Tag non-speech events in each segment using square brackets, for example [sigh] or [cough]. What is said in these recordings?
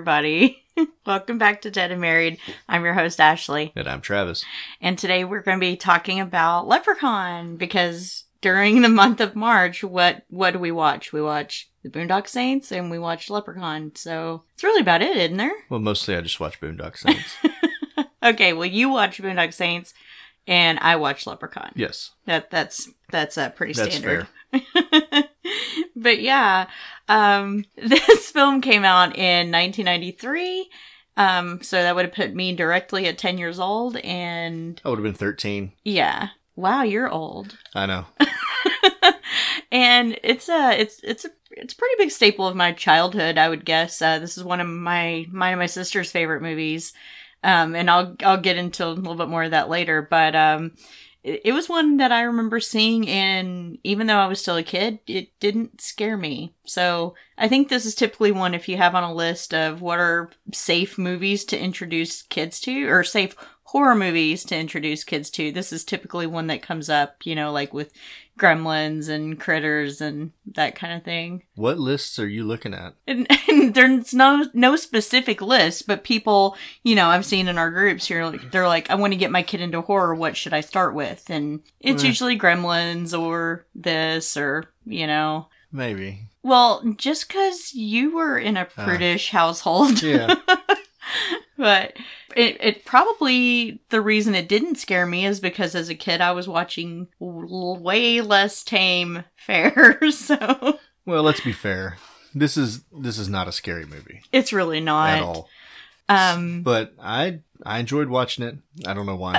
everybody. [laughs] Welcome back to Dead and Married. I'm your host, Ashley. And I'm Travis. And today we're going to be talking about Leprechaun because during the month of March, what, what do we watch? We watch The Boondock Saints and we watch Leprechaun. So it's really about it, isn't there? Well, mostly I just watch Boondock Saints. [laughs] okay, well, you watch Boondock Saints and I watch Leprechaun. yes. That that's that's uh, pretty That's standard. [laughs] but yeah, um, [laughs] this film came out in 1993. Um, so that would have put me directly at 10 years old, and I would have been 13. yeah, wow, you're old. [laughs] I know. and it's a it's it's a it's a pretty big staple of my childhood, I would guess. Uh, this is one of my mine and my sister's favorite movies, um, and I'll I'll get into a little bit more of that later. But um, it, was one that I remember seeing, and even though I was still a kid, it didn't scare me. So I think this is typically one if you have on a list of what are safe movies to introduce kids to, or safe horror movies to introduce kids to. This is typically one that comes up, you know, like with gremlins and critters and that kind of thing. What lists are you looking at? And, [laughs] and there's no no specific list, but people, you know, I've seen in our groups here, like, they're like, I want to get my kid into horror. What should I start with? And it's Eh. usually Gremlins or this or you know. Maybe. Well, just because you were in a Ah. prudish household, Yeah. [laughs] but it, it probably the reason it didn't scare me is because as a kid I was watching way less tame [laughs] fare, so well, let's be fair. This is this is not a scary movie it's really not. at all. Um, But I I enjoyed watching it. I don't know why.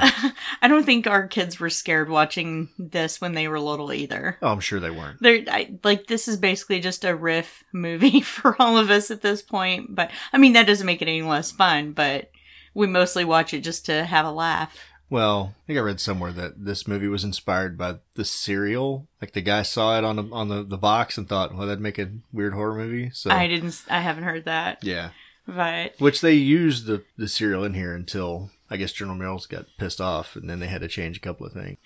[laughs] I don't think our kids were scared watching this when they were little either. oh, I'm sure they weren't. They're I, like this is basically just a riff movie [laughs] for all of us at this point. But I mean that doesn't make it any less fun. But we mostly watch it just to have a laugh. Well, I think I read somewhere that this movie was inspired by the cereal. Like the guy saw it on the on the, the box and thought, well, that'd make a weird horror movie. So I didn't. I haven't heard that. yeah, But which they used the the cereal in here until I guess General Mills got pissed off, and then they had to change a couple of things.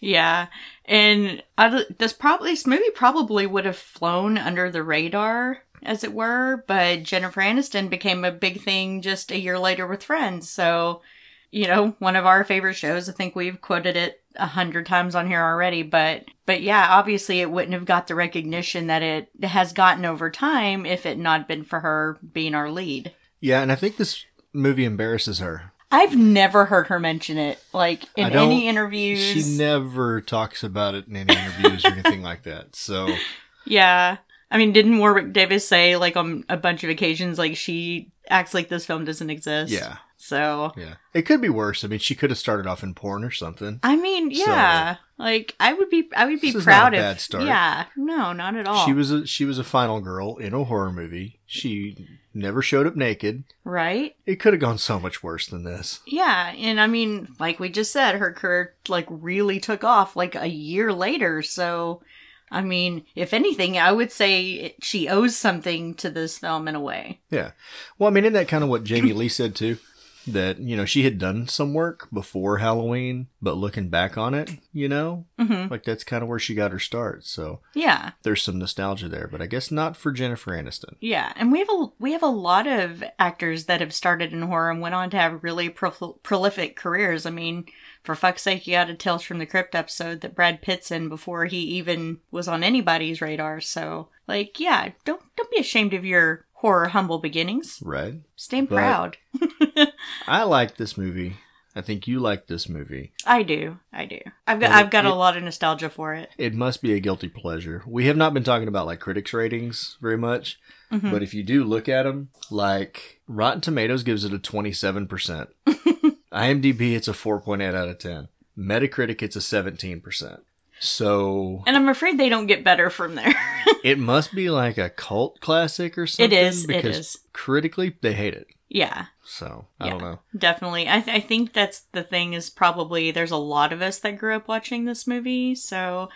yeah, and uh, I, this probably this movie probably would have flown under the radar, as it were. But Jennifer Aniston became a big thing just a year later with Friends. So, you know, one of our favorite shows. I think we've quoted it a hundred times on here already. But but yeah, obviously it wouldn't have got the recognition that it has gotten over time if it not been for her being our lead. Yeah, and I think this movie embarrasses her. I've never heard her mention it, like in any interviews. She never talks about it in any interviews or anything like that. So [laughs] Yeah. I mean, didn't Warwick Davis say, like, on a bunch of occasions, like, she acts like this film doesn't exist? yeah, So, yeah, it could be worse. I mean, she could have started off in porn or something. I mean, yeah. like, I would be, I would be proud if. bad start. Yeah. No, not at all. She was a she was a final girl in a horror movie. She never showed up naked. Right? It could have gone so much worse than this. Yeah. And I mean, like we just said, her career, like, really took off, like, a year later. So, I mean, if anything, I would say it- she owes something to this film in a way. Yeah. Well, I mean, isn't that kind of what Jamie Lee said too? That you know she had done some work before Halloween, but looking back on it, you know, hmm like that's kind of where she got her start. So Yeah. there's some nostalgia there, but I guess not for Jennifer Aniston. Yeah, and we have a we have a lot of actors that have started in horror and went on to have really pro- prolific careers. I mean, for fuck's sake, you got a Tales from the Crypt episode that Brad Pitt's in before he even was on anybody's radar. So, like, yeah, don't don't be ashamed of your horror humble beginnings. Right. Stay But- proud. [laughs] I like this movie. I think you like this movie. I do, I do. I've got Well, I've got it- a lot of nostalgia for it. It must be a guilty pleasure. We have not been talking about like critics ratings very much, Mhm. but if you do look at them, like Rotten Tomatoes gives it a 27%. [laughs] IMDb it's a 4.8 out of 10. Metacritic it's a 17%. So And I'm afraid they don't get better from there. [laughs] it must be like a cult classic or something is, it because is. critically they hate it. yeah. So, I Yeah. don't know. Definitely. I, th- I think that's the thing is probably there's a lot of us that grew up watching this movie. So,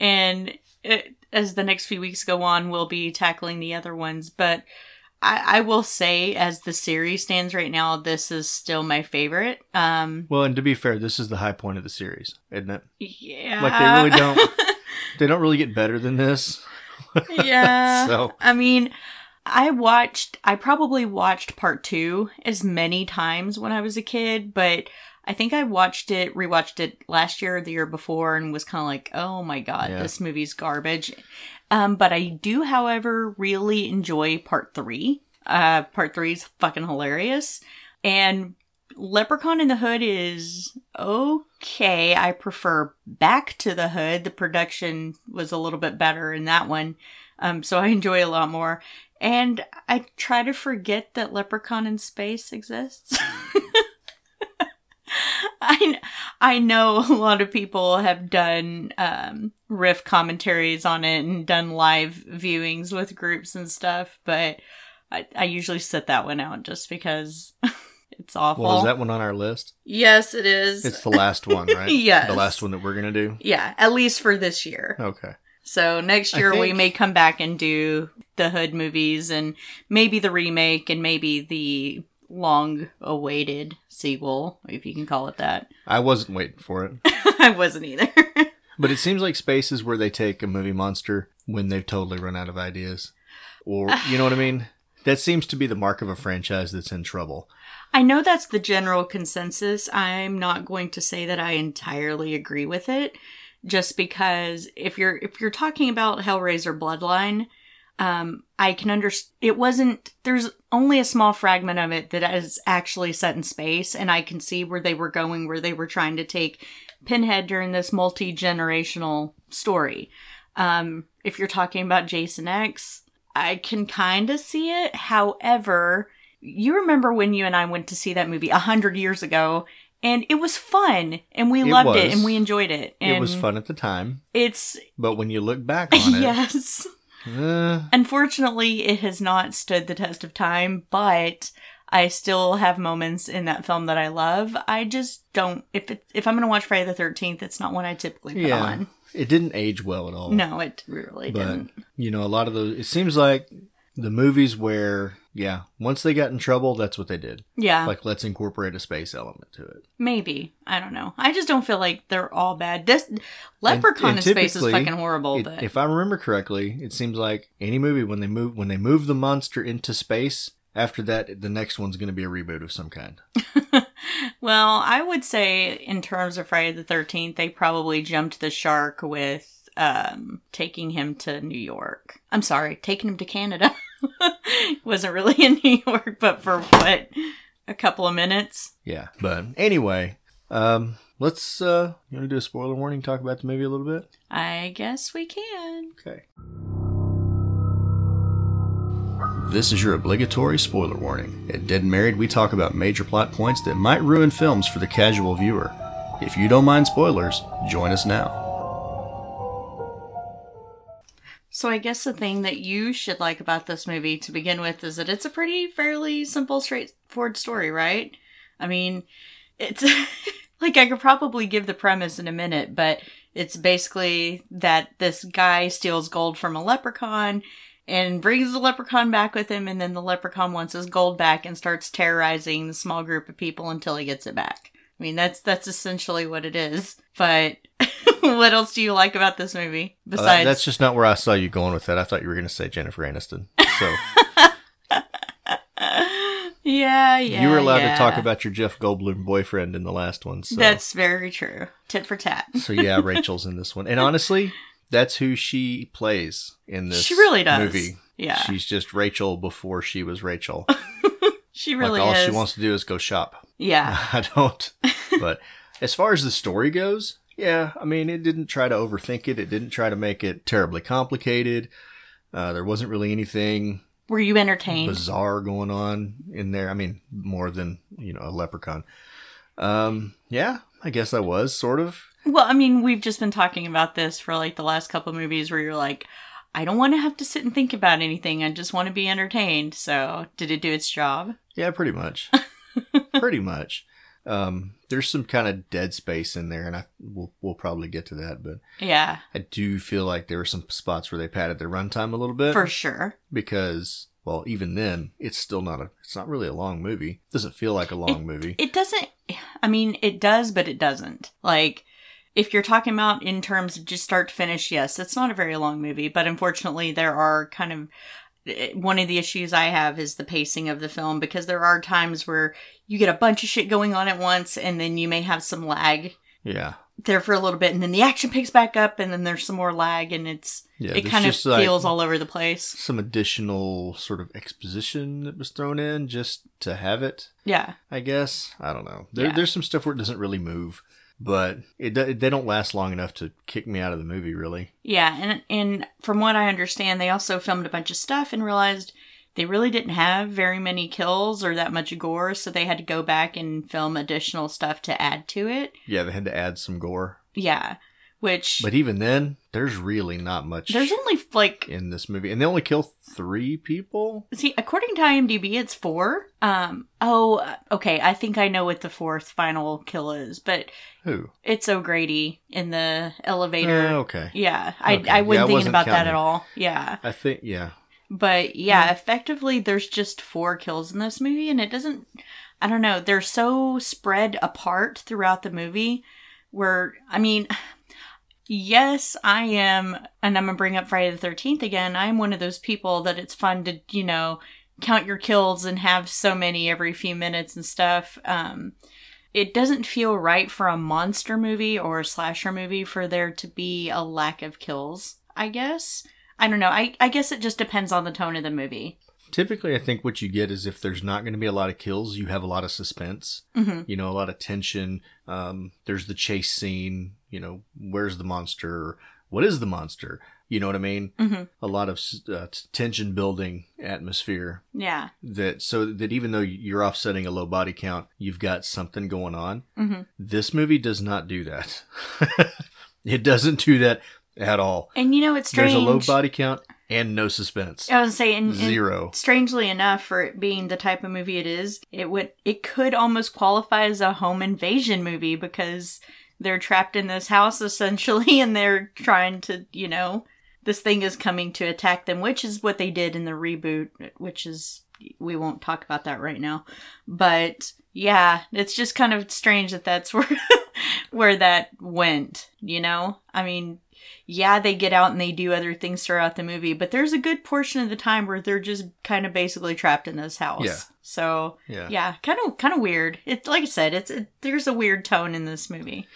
and it, as the next few weeks go on, we'll be tackling the other ones. But I, I will say, as the series stands right now, this is still my favorite. Um, Well, and to be fair, this is the high point of the series, isn't it? yeah. Like they really don't [laughs] they don't really get better than this. [laughs] yeah. So- I mean, I watched, I probably watched part two as many times when I was a kid, but I think I watched it, rewatched it last year or the year before, and was kind of like, oh my god, Yeah. this movie's garbage. Um, but I do, however, really enjoy part three. Uh, part three is fucking hilarious. And Leprechaun in the Hood is okay. I prefer Back to the Hood. The production was a little bit better in that one. Um, so I enjoy a lot more. And I try to forget that Leprechaun in Space exists. [laughs] [laughs] I, I know a lot of people have done um, riff commentaries on it and done live viewings with groups and stuff, but I, I usually sit that one out just because [laughs] it's awful. Well, is that one on our list? yes, it is. It's the last one, right? [laughs] Yes. The last one that we're gonna do. yeah, at least for this year. Okay. So next year we may come back and do the Hood movies and maybe the remake and maybe the long awaited sequel, if you can call it that. [laughs] I wasn't waiting for it, I wasn't either. [laughs] but it seems like space is where they take a movie monster when they've totally run out of ideas, or you know what I mean. That seems to be the mark of a franchise that's in trouble. I know that's the general consensus. I'm not going to say that I entirely agree with it just because if you're if you're talking about Hellraiser Bloodline, um I can understand it wasn't there's only a small fragment of it that is actually set in space and I can see where they were going where they were trying to take Pinhead during this multi-generational story. Um if you're talking about Jason X, I can kind of see it. However, you remember when you and I went to see that movie a hundred years ago, and it was fun, and we It loved it, and we enjoyed it. And it was fun at the time, It's but when you look back [laughs] on it, yes. Eh, Unfortunately, it has not stood the test of time, but I still have moments in that film that I love. I just don't. If it, if I'm gonna watch Friday the Thirteenth, it's not one I typically put yeah, on. it didn't age well at all. No, it really but didn't. you know, a lot of those. It seems like the movies where, yeah, once they got in trouble, that's what they did. Yeah, Like, let's incorporate a space element to it. maybe. I don't know. I just don't feel like they're all bad. This Leprechaun and in space is fucking horrible. It- but if I remember correctly, it seems like any movie when they move when they move the monster into space, after that, the next one's going to be a reboot of some kind. [laughs] well, I would say in terms of Friday the Thirteenth, they probably jumped the shark with um, taking him to New York. I'm sorry, taking him to Canada. [laughs] [laughs] Wasn't really [laughs] in New York, but for what a couple of minutes. Yeah, but anyway, um, let's. uh You want to do a spoiler warning? Talk about the movie a little bit. I guess we can. Okay. This is your obligatory spoiler warning. At Dead and Married, we talk about major plot points that might ruin films for the casual viewer. If you don't mind spoilers, join us now. So I guess the thing that you should like about this movie to begin with is that it's a pretty fairly simple, straightforward story, right? I mean, it's [laughs] like I could probably give the premise in a minute, but it's basically that this guy steals gold from a leprechaun and brings the leprechaun back with him, and then the leprechaun wants his gold back and starts terrorizing the small group of people until he gets it back. I mean, that's that's essentially what it is. But [laughs] [laughs] what else do you like about this movie Uh, besides that's just not where I saw you going with that. I thought you were going to say Jennifer Aniston. So yeah, [laughs] yeah. you were allowed yeah. to talk about your Jeff Goldblum boyfriend in the last one. So. That's very true. Tit for tat. so yeah, Rachel's in this one, and honestly, that's who she plays in this. She really does. movie. Yeah. she's just Rachel before she was Rachel. [laughs] She really like all is. she wants to do is go shop. yeah. I don't. But as far as the story goes, yeah, I mean, it didn't try to overthink it. It didn't try to make it terribly complicated. Uh, there wasn't really anything Were you entertained? bizarre going on in there. I mean, more than you know a leprechaun. Um, yeah, I guess I was sort of. Well, I mean, we've just been talking about this for like the last couple of movies where you're like, I don't want to have to sit and think about anything. I just want to be entertained. So, did it do its job? Yeah, pretty much. [laughs] pretty much. Um, there's some kind of dead space in there, and I we'll, we'll probably get to that. But Yeah, I do feel like there were some spots where they padded their runtime a little bit for sure. because, well, even then, it's still not a. It's not really a long movie. It doesn't feel like a long movie. It doesn't, I mean, it does, but it doesn't. Like, if you're talking about in terms of just start to finish, yes, it's not a very long movie, but unfortunately, there are kind of one of the issues I have is the pacing of the film because there are times where you get a bunch of shit going on at once and then you may have some lag Yeah. there for a little bit and then the action picks back up and then there's some more lag and it's Yeah. it kind of like, feels all over the place. some additional sort of exposition that was thrown in just to have it. Yeah. I guess I don't know. There, Yeah. There's some stuff where it doesn't really move, but it, they don't last long enough to kick me out of the movie. Really, Yeah, and and from what I understand, they also filmed a bunch of stuff and realized they really didn't have very many kills or that much gore, so they had to go back and film additional stuff to add to it. yeah, they had to add some gore, Yeah, which but even then, there's really not much there's only like in this movie, and they only kill three people. see according to IMDb it's 4. Um oh, okay, I think I know what the fourth final kill is, but Who? it's O'Grady in the elevator. Uh, okay, Yeah, I okay. I wasn't I thinking about that at all. Yeah. I think yeah. But yeah, effectively, there's just four kills in this movie, and it doesn't. I don't know. They're so spread apart throughout the movie. Where I mean, [sighs] yes, I am, and I'm gonna bring up Friday the Thirteenth again. I'm one of those people that it's fun to you know count your kills and have so many every few minutes and stuff. Um, it doesn't feel right for a monster movie or a slasher movie for there to be a lack of kills. I guess. I don't know. I, I guess it just depends on the tone of the movie. Typically, I think what you get is if there's not going to be a lot of kills, you have a lot of suspense. hmm You know, a lot of tension. Um, there's the chase scene. You know, where's the monster? What is the monster? You know what I mean? hmm A lot of uh, tension building atmosphere. Yeah. That so that even though you're offsetting a low body count, you've got something going on. hmm This movie does not do that. [laughs] it doesn't do that at all. And you know, it's strange. There's a low body count and no suspense. I was saying, Zero. strangely enough, for it being the type of movie it is, it would it could almost qualify as a home invasion movie because they're trapped in this house essentially, [laughs] and they're trying to, you know, this thing is coming to attack them, which is what they did in the reboot, which is we won't talk about that right now, but yeah, it's just kind of strange that that's [laughs] where where that went. You know, I mean, yeah, they get out and they do other things throughout the movie, but there's a good portion of the time where they're just kind of basically trapped in this house. Yeah. So Yeah. yeah, kind of kind of weird. It's like I said, it's it, there's a weird tone in this movie.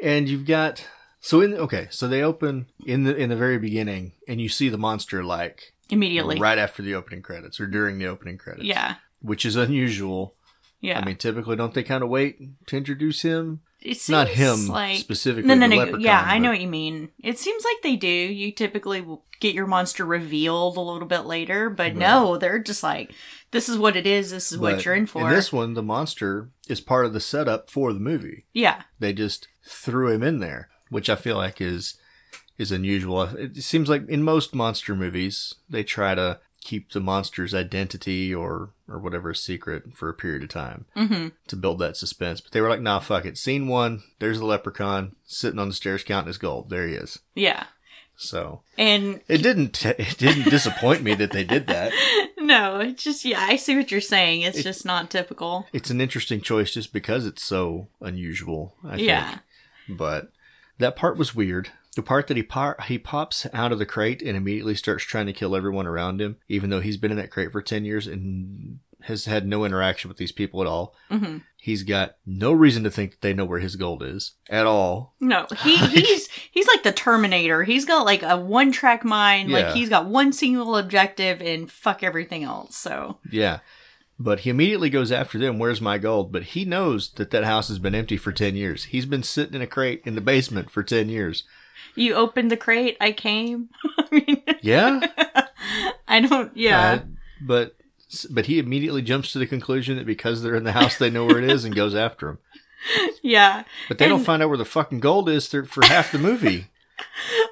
And you've got so in okay, so they open in the in the very beginning and you see the monster like Immediately. right after the opening credits or during the opening credits. Yeah. Which is unusual. Yeah. I mean, typically don't they kind of wait to introduce him? It seems Not him like specifically. no, no, no. Yeah, I know what you mean. It seems like they do. You typically get your monster revealed a little bit later, but Right. no, they're just like, this is what it is. This is what you're in for. In this one, the monster is part of the setup for the movie. yeah, They just threw him in there, which I feel like is is unusual. It seems like in most monster movies, they try to keep the monster's identity or or whatever secret for a period of time hmm to build that suspense. But they were like, "Nah, fuck it. Scene one, there's the leprechaun sitting on the stairs counting his gold. There he is." yeah, So and it didn't [laughs] it didn't disappoint me that they did that. [laughs] no, it's just yeah. I see what you're saying. It's It- just not typical. It's an interesting choice just because it's so unusual. I think. Yeah. but that part was weird. The part that he po- he pops out of the crate and immediately starts trying to kill everyone around him, even though he's been in that crate for ten years and has had no interaction with these people at all. hmm He's got no reason to think that they know where his gold is at all. No, he [laughs] he's he's like the Terminator. He's got like a one track mind. Yeah. Like he's got one single objective and fuck everything else. So Yeah. But he immediately goes after them. Where's my gold? But he knows that that house has been empty for 10 years. He's been sitting in a crate in the basement for 10 years. You opened the crate. I came. [laughs] I mean, Yeah. [laughs] I don't. Yeah. Uh, but but he immediately jumps to the conclusion that because they're in the house, they know where it is and goes after him. [laughs] yeah. But they don't find out where the fucking gold is through, for half the movie.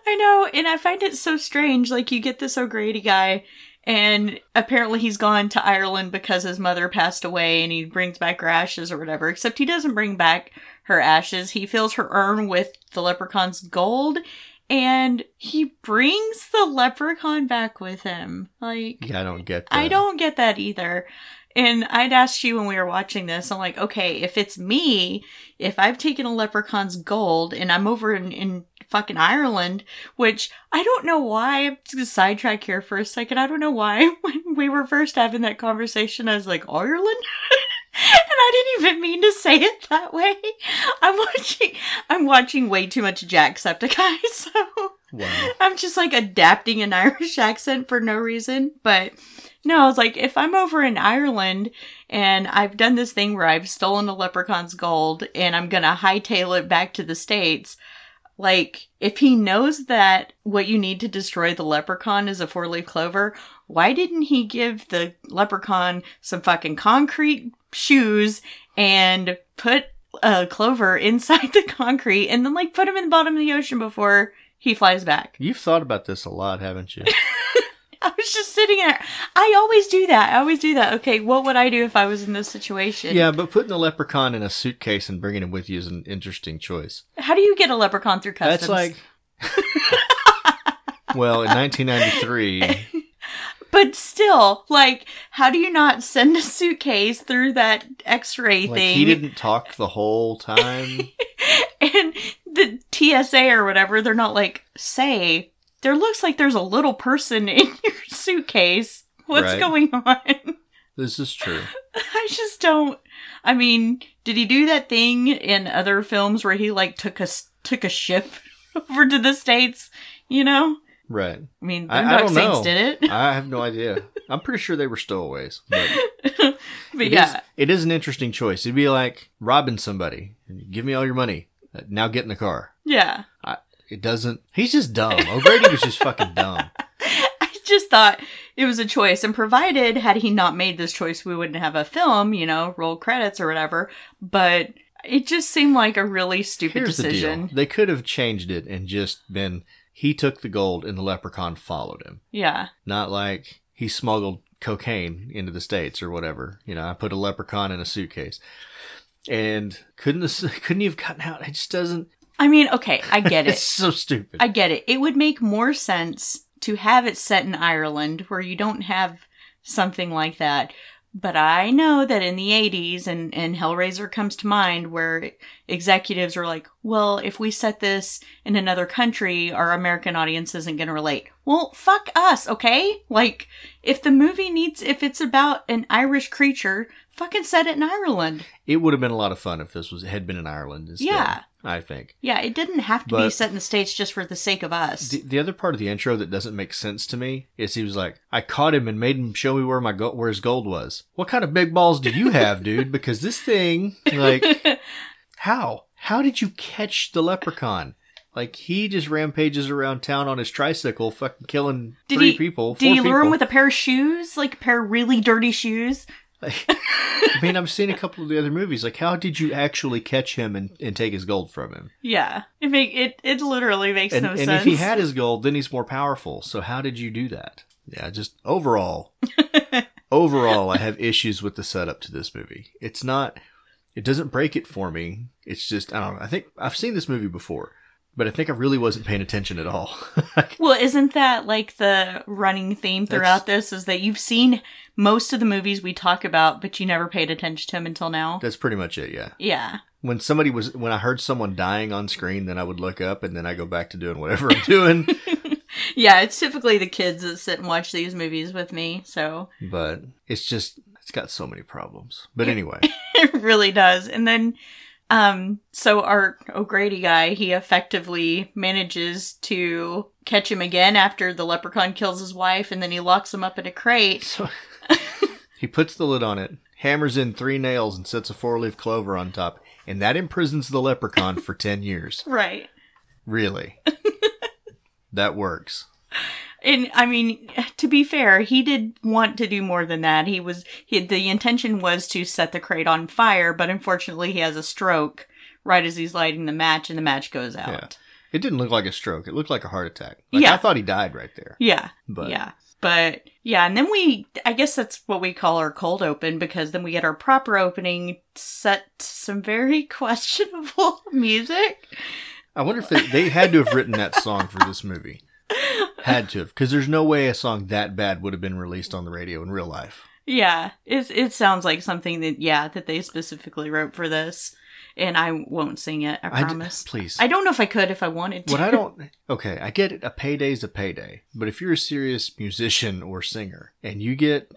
I know, and I find it so strange. Like you get this O'Grady guy, and apparently he's gone to Ireland because his mother passed away, and he brings back her ashes or whatever. Except he doesn't bring back her ashes. He fills her urn with the leprechaun's gold, and he brings the leprechaun back with him. Like Yeah, I don't get that. I don't get that either. And I'd asked you when we were watching this, I'm like, okay, if it's me, if I've taken a leprechaun's gold and I'm over in, in fucking Ireland, which I don't know why, I'm just sidetrack here for a second. I don't know why [laughs] when we were first having that conversation, I was like, Ireland? [laughs] and I didn't even mean to say it that way. I'm watching, I'm watching way too much Jacksepticeye, [laughs] so Wow. I'm just like adapting an Irish accent for no reason. But no, I was like, if I'm over in Ireland and I've done this thing where I've stolen a leprechaun's gold and I'm gonna hightail it back to the States, like, if he knows that what you need to destroy the leprechaun is a four leaf clover, why didn't he give the leprechaun some fucking concrete shoes and put a clover [laughs] inside the concrete and then like put him in the bottom of the ocean before he flies back? You've thought about this a lot, haven't you? [laughs] I was just sitting there. I always do that. I always do that. Okay, what would I do if I was in this situation? yeah, but putting a leprechaun in a suitcase and bringing him with you is an interesting choice. How do you get a leprechaun through customs? That's like. [laughs] well, in 1993, But still, like, how do you not send a suitcase through that X-ray like thing? he didn't talk the whole time. [laughs] and the TSA or whatever, they're not like, say, there looks like there's a little person in [laughs] your suitcase. What's Right. going on? [laughs] this is true. I just don't. I mean, did he do that thing in other films where he like took a took a ship over to the states? You know, Right. I mean, I- I don't Saints know. did it, I have no idea. I'm pretty sure they were stowaways. But [laughs] but it yeah, is- it is an interesting choice. It'd be like robbing somebody. Give me all your money. Uh, Now get in the car. yeah. It doesn't. He's just dumb. O'Grady was just fucking dumb. [laughs] I just thought it was a choice, and provided had he not made this choice, we wouldn't have a film, you know, roll credits or whatever. But it just seemed like a really stupid Here's the decision. deal. They could have changed it and just been he took the gold and the leprechaun followed him. Yeah, Not like he smuggled cocaine into the states or whatever. You know, I put a leprechaun in a suitcase. And couldn't this, [laughs] couldn't he have gotten out? It just doesn't. I mean, okay, I get [laughs] it. It's so stupid. I get it. It would make more sense to have it set in Ireland where you don't have something like that. But I know that in the 80s, and, and Hellraiser comes to mind, where executives are like, well, if we set this in another country, our American audience isn't going to relate. Well, fuck us, okay? Like, if the movie needs, if it's about an Irish creature, fucking set it in Ireland. it would have been a lot of fun if this was had been in Ireland instead. Yeah. I think. Yeah, it didn't have to be set in the States just for the sake of us. The, the other part of the intro that doesn't make sense to me is he was like, "I caught him and made him show me where my go- where his gold was." What kind of big balls do you have, dude? Because this thing, like, [laughs] how how did you catch the leprechaun? Like he just rampages around town on his tricycle, fucking killing Did three he- people. Did he lure people. him with a pair of shoes? Like a pair of really dirty shoes? Like, [laughs] I mean, I've seen a couple of the other movies. Like, how did you actually catch him and, and take his gold from him? Yeah. It make it it literally makes And, no and sense. And if he had his gold, then he's more powerful. So how did you do that? Yeah, just overall, [laughs] overall, I have issues with the setup to this movie. It's not, it doesn't break it for me. It's just, I don't know. I think I've seen this movie before, but I think I really wasn't paying attention at all. [laughs] well, isn't that like the running theme throughout this is that you've seen most of the movies we talk about, but you never paid attention to them until now? That's pretty much it. Yeah. Yeah. When somebody was, when I heard someone dying on screen, then I would look up and then I go back to doing whatever I'm doing. [laughs] Yeah, it's typically the kids that sit and watch these movies with me, so but it's just, it's got so many problems. But anyway. [laughs] it really does. And then um so our O'Grady guy, he effectively manages to catch him again after the leprechaun kills his wife and then he locks him up in a crate. So [laughs] he puts the lid on it, hammers in three nails, and sets a four leaf clover on top, and that imprisons the leprechaun for 10 years. [laughs] Right. Really? [laughs] that works. And I mean, to be fair, he did want to do more than that. He was he, the intention was to set the crate on fire, but unfortunately, he has a stroke right as he's lighting the match, and the match goes out. Yeah. It didn't look like a stroke. It looked like a heart attack. Like, Yeah. I thought he died right there. Yeah, But yeah, but yeah, and then we, I guess that's what we call our cold open because then we get our proper opening set some very [laughs] questionable [laughs] music. I wonder if they, they had to have written that song for this movie. Had to have. Because there's no way a song that bad would have been released on the radio in real life. Yeah, it it sounds like something that yeah that they specifically wrote for this, and I won't sing it. I promise. please. I don't know if I could if I wanted to. what I don't [laughs] okay, I get it. A payday's a payday, but if you're a serious musician or singer and you get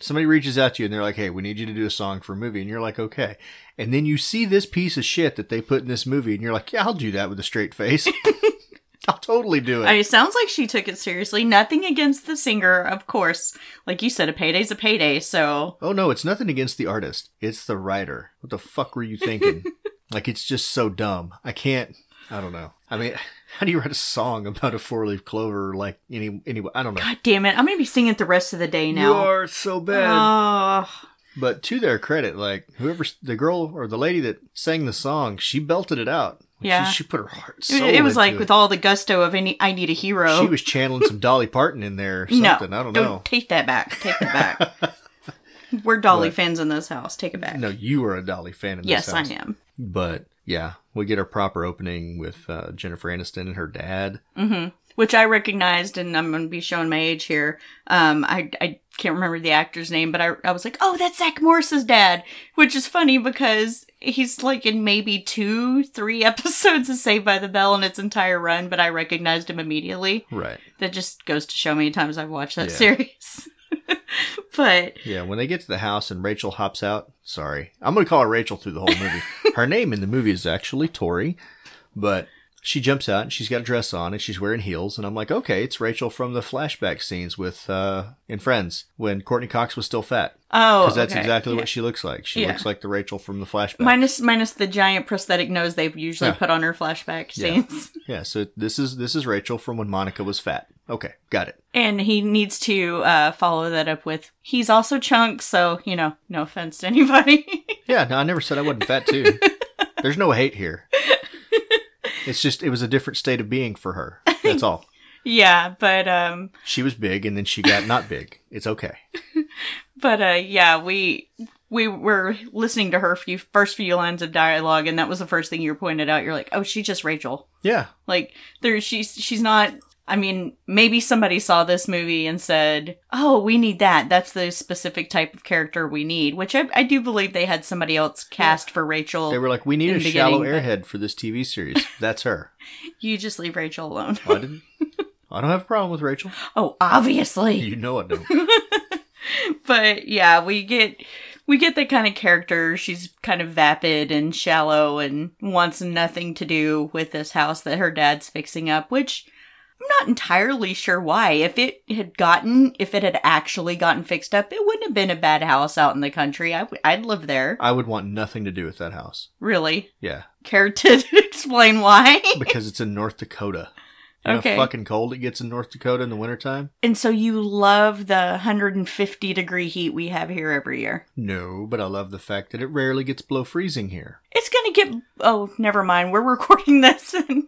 somebody reaches out to you and they're like, "Hey, we need you to do a song for a movie," and you're like, "Okay," and then you see this piece of shit that they put in this movie, and you're like, "Yeah, I'll do that with a straight face. [laughs] [laughs] I'll totally do it." I, it sounds like she took it seriously. Nothing against the singer, of course. Like you said, a payday's a payday. So oh no, it's nothing against the artist. It's the writer. What the fuck were you thinking? [laughs] like it's just so dumb. I can't. I don't know. I mean, how do you write a song about a four leaf clover? Like any anyway, I don't know. God damn it, I'm gonna be singing it the rest of the day now. You are so bad. Oh, But to their credit, like whoever the girl or the lady that sang the song, she belted it out. Yeah. she, she put her heart. it, it was like it. with all the gusto of any. I need a hero. She was channeling some Dolly Parton in there or [laughs] no, something. I don't know. take that back. Take that back. [laughs] We're Dolly But- fans in this house. Take it back. No, you are a Dolly fan in this yes, I am. But yeah, we get our proper opening with uh, Jennifer Aniston and her dad. hmm Which I recognized, and I'm going to be showing my age here. Um, I I can't remember the actor's name, but I I was like, oh, that's Zach Morris's dad, which is funny because he's like in maybe two, three [laughs] episodes of Saved by the Bell in its entire run, but I recognized him immediately. Right. That just goes to show many times I've watched that Yeah. series. [laughs] but Yeah, when they get to the house and Rachel hops out, sorry. I'm going to call her Rachel through the whole movie. [laughs] her name in the movie is actually Tori, but she jumps out and she's got a dress on and she's wearing heels and I'm like, "Okay, it's Rachel from the flashback scenes with uh in Friends when Courteney Cox was still fat." oh, Cuz that's okay. exactly Yeah. what she looks like. She Yeah. looks like the Rachel from the flashback. minus minus the giant prosthetic nose they've usually Yeah. put on her flashback scenes. [laughs] yeah, so this is this is Rachel from when Monica was fat. Okay, got it. And he needs to uh, follow that up with he's also chunk, so you know, no offense to anybody. [laughs] Yeah, no, I never said I wasn't fat too. [laughs] There's no hate here. It's just it was a different state of being for her. That's all. [laughs] yeah, but um, She was big and then she got not big. It's okay. [laughs] but uh, yeah, we we were listening to her few first few lines of dialogue, and that was the first thing you pointed out. You're like, oh, she's just Rachel. Yeah. Like there, she's she's not. I mean, maybe somebody saw this movie and said, "Oh, we need that. That's the specific type of character we need." Which I, I do believe they had somebody else cast for Rachel. They were like, we need a shallow beginning, but- airhead for this TV series. That's her. [laughs] you just leave Rachel alone. Oh, I didn't. I don't have a problem with Rachel. [laughs] oh, obviously. You know I don't. [laughs] but yeah, we get we get that kind of character. She's kind of vapid and shallow and wants nothing to do with this house that her dad's fixing up, which I'm not entirely sure why. If it had gotten, if it had actually gotten fixed up, it wouldn't have been a bad house out in the country. I w- I'd live there. I would want nothing to do with that house. Really? Yeah, Care to [laughs] explain why? because it's in North Dakota. You know Okay. how fucking cold it gets in North Dakota in the wintertime? and so you love the 150 degree heat we have here every year. No, but I love the fact that it rarely gets below freezing here. It's gonna get. Oh, never mind. We're [laughs] recording this. And...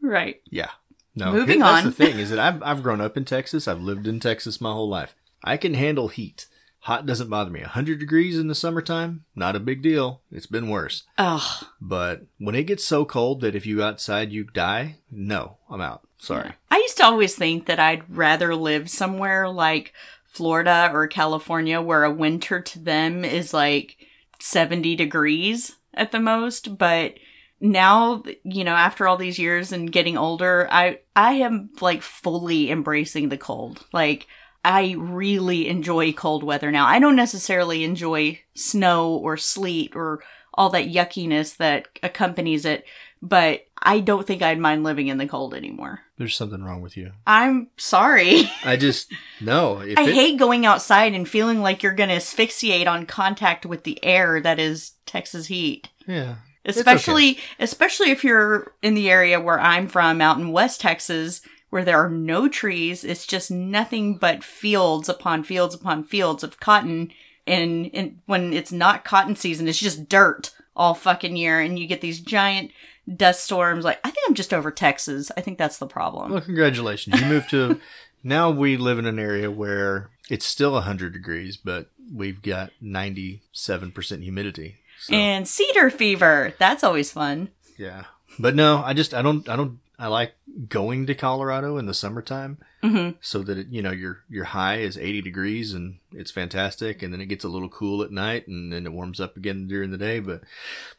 right. Yeah. No. Moving That's on. the thing is that I've I've grown up in Texas. I've lived in Texas my whole life. I can handle heat. Hot doesn't bother me. 100 degrees in the summertime, not a big deal. It's been worse. Ugh. But when it gets so cold that if you go outside you die, no, I'm out. Sorry. I used to always think that I'd rather live somewhere like Florida or California where a winter to them is like 70 degrees at the most, but now you know after all these years and getting older i i am like fully embracing the cold like i really enjoy cold weather now i don't necessarily enjoy snow or sleet or all that yuckiness that accompanies it but i don't think i'd mind living in the cold anymore There's something wrong with you. i'm sorry I just no. If [laughs] i it, hate going outside and feeling like you're gonna asphyxiate on contact with the air that is texas heat Yeah. Especially especially if you're in the area where I'm from out in West Texas where there are no trees it's just nothing but fields upon fields upon fields of cotton and, and when it's not cotton season it's just dirt all fucking year and you get these giant dust storms like I think I'm just over Texas I think that's the problem Well, congratulations. You moved to. [laughs] now we live in an area where it's still 100 degrees, but we've got 97% humidity. So, and cedar fever that's always fun yeah. But no, I just I don't I don't I like going to Colorado in the summertime hmm so that it, you know your your high is 80 degrees and it's fantastic and then it gets a little cool at night and then it warms up again during the day but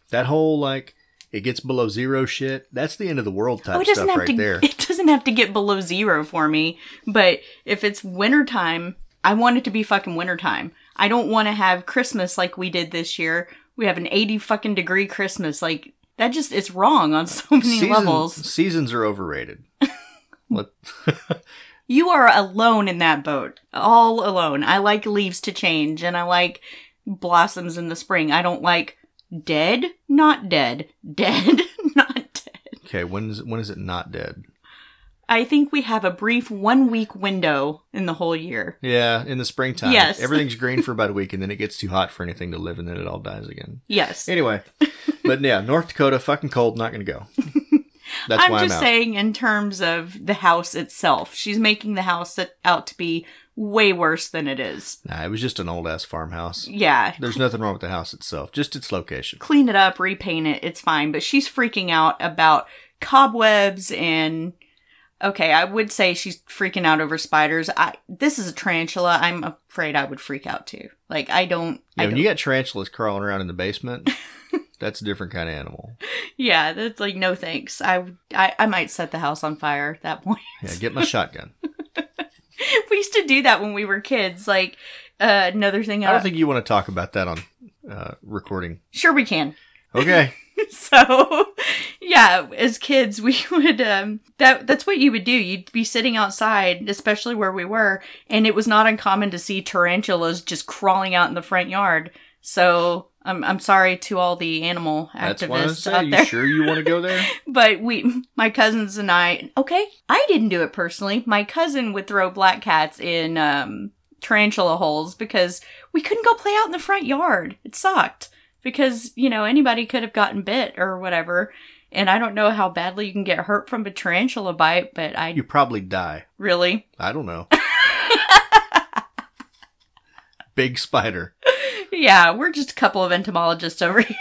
that whole like it gets below zero shit that's the end of the world type Oh, stuff right to. there [laughs] It doesn't have to get below zero for me. But if it's wintertime, I want it to be fucking wintertime. I don't want to have Christmas like we did this year. We have an eighty fucking degree Christmas. Like that just it's wrong on [laughs] so many Season- levels. seasons are overrated [laughs] [laughs] You are alone in that boat. All alone. I like leaves to change and I like blossoms in the spring. I don't like dead, not dead. Dead, not dead. okay when is when is it not dead I think we have a brief one week window in the whole year. yeah in the springtime Yes. everything's [laughs] green for about a week and then it gets too hot for anything to live and then it all dies again Yes. anyway but yeah north dakota fucking cold not gonna go [laughs] that's I'm why just i'm saying in terms of the house itself. She's making the house out to be way worse than it is. nah, it was just an old ass farmhouse Yeah. There's nothing wrong with the house itself, just its location. Clean it up, repaint it, it's fine. But she's freaking out about cobwebs and okay, I would say she's freaking out over spiders. I this is a tarantula. I'm afraid I would freak out too. Like I don't You I when don't, you got tarantulas crawling around in the basement, [laughs] that's a different kind of animal. Yeah, that's like no thanks. I, I I might set the house on fire at that [laughs] point. Yeah, get my shotgun. [laughs] we used to do that when we were kids. Like uh, another thing. I don't think you want to talk about that on uh, recording. sure we can. Okay. so yeah, as kids we [laughs] would um that that's what you would do. You'd be sitting outside, especially where we were, and it was not uncommon to see tarantulas just crawling out in the front yard. So I'm I'm sorry to all the animal That's why I activists say, out you there. sure you want to go there? [laughs] But we, my cousins and I, okay, I didn't do it personally. My cousin would throw black cats in um, tarantula holes because we couldn't go play out in the front yard. It sucked because, you know, anybody could have gotten bit or whatever. And I don't know how badly you can get hurt from a tarantula bite, but I You probably die. really, I don't know. [laughs] Big spider. yeah, we're just a couple of entomologists over [laughs] here.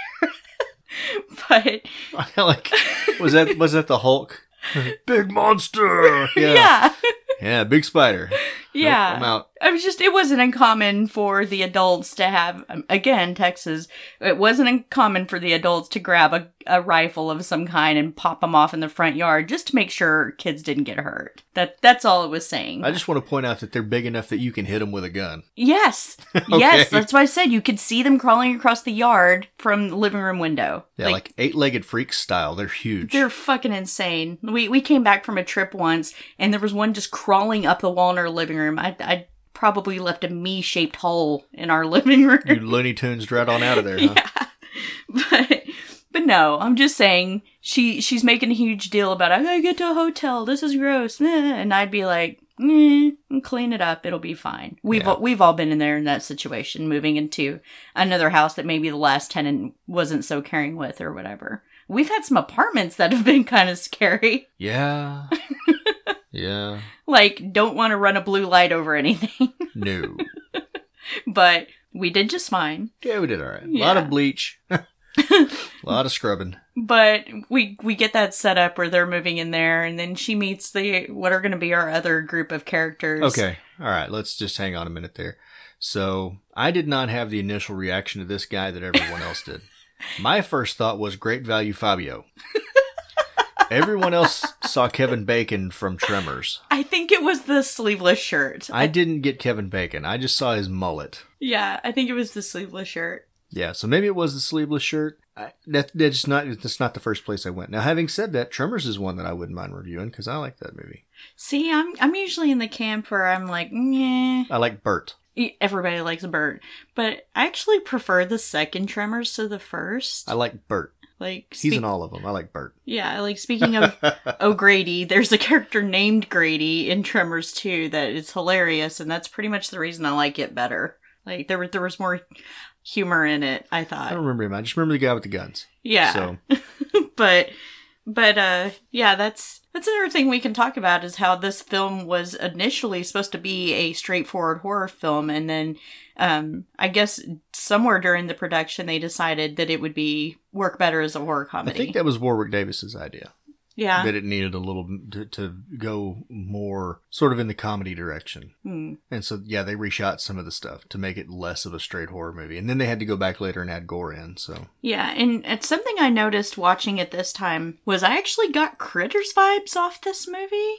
but I [laughs] like. Was that was that the Hulk? Big monster. Yeah. yeah, Yeah, big spider. Nope, yeah. I'm out. I was just, it wasn't uncommon for the adults to have, um, again, Texas, it wasn't uncommon for the adults to grab a, a rifle of some kind and pop them off in the front yard just to make sure kids didn't get hurt. That That's all it was saying. I just want to point out that they're big enough that you can hit them with a gun. yes. [laughs] Yes, that's what I said. You could see them crawling across the yard from the living room window. Yeah, like, eight-legged freaks style. They're huge. They're fucking insane. We we came back from a trip once, and there was one just crawling up the wall in our living room. I I probably left a me-shaped hole in our [laughs] living room. you Looney Tunes right on out of there, huh? [laughs] yeah, but but no, I'm just saying she she's making a huge deal about I gotta get to a hotel. This is gross, eh," [laughs] and I'd be like. Mm, clean it up. It'll be fine. We've Yeah. we've all been in there in that situation, moving into another house that maybe the last tenant wasn't so caring with or whatever. We've had some apartments that have been kind of scary. Yeah. Yeah. like don't want to run a blue light over anything [laughs] No. but we did just fine Yeah, we did all right. A lot of bleach. [laughs] a lot of scrubbing. but we we get that set up where they're moving in there and then she meets the what are going to be our other group of characters Okay. All right. Let's just hang on a minute there. So I did not have the initial reaction to this guy that everyone else did. [laughs] My first thought was great value Fabio. Everyone else saw Kevin Bacon from Tremors. i think it was the sleeveless shirt I didn't get Kevin Bacon. I just saw his mullet. yeah i think it was the sleeveless shirt Yeah, so maybe it was the sleeveless shirt. I, that that's not that's not the first place I went. Now, having said that, Tremors is one that I wouldn't mind reviewing because I like that movie. see i'm i'm usually in the camp where i'm like yeah I like Burt. everybody likes burt but i actually prefer the second tremors to the first I like Burt. Like He's in all of them. I like Burt. Yeah, like speaking of [laughs] O'Grady, there's a character named Grady in Tremors 2 that is hilarious, and that's pretty much the reason I like it better. Like there, there was more humor in it. I thought. I don't remember him. I just remember the guy with the guns. Yeah, So [laughs] but but uh, yeah, that's that's another thing we can talk about is how this film was initially supposed to be a straightforward horror film, and then um, I guess somewhere during the production they decided that it would be work better as a horror comedy. I think that was Warwick Davis's idea. Yeah. that it needed a little to, to go more sort of in the comedy direction. Hmm. And so, yeah, they reshot some of the stuff to make it less of a straight horror movie. And then they had to go back later and add gore in. So, Yeah, and it's something I noticed watching it this time was I actually got Critters vibes off this movie.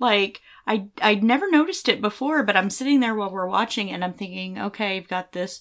Like I I'd never noticed it before, but I'm sitting there while we're watching and I'm thinking, okay, you've got this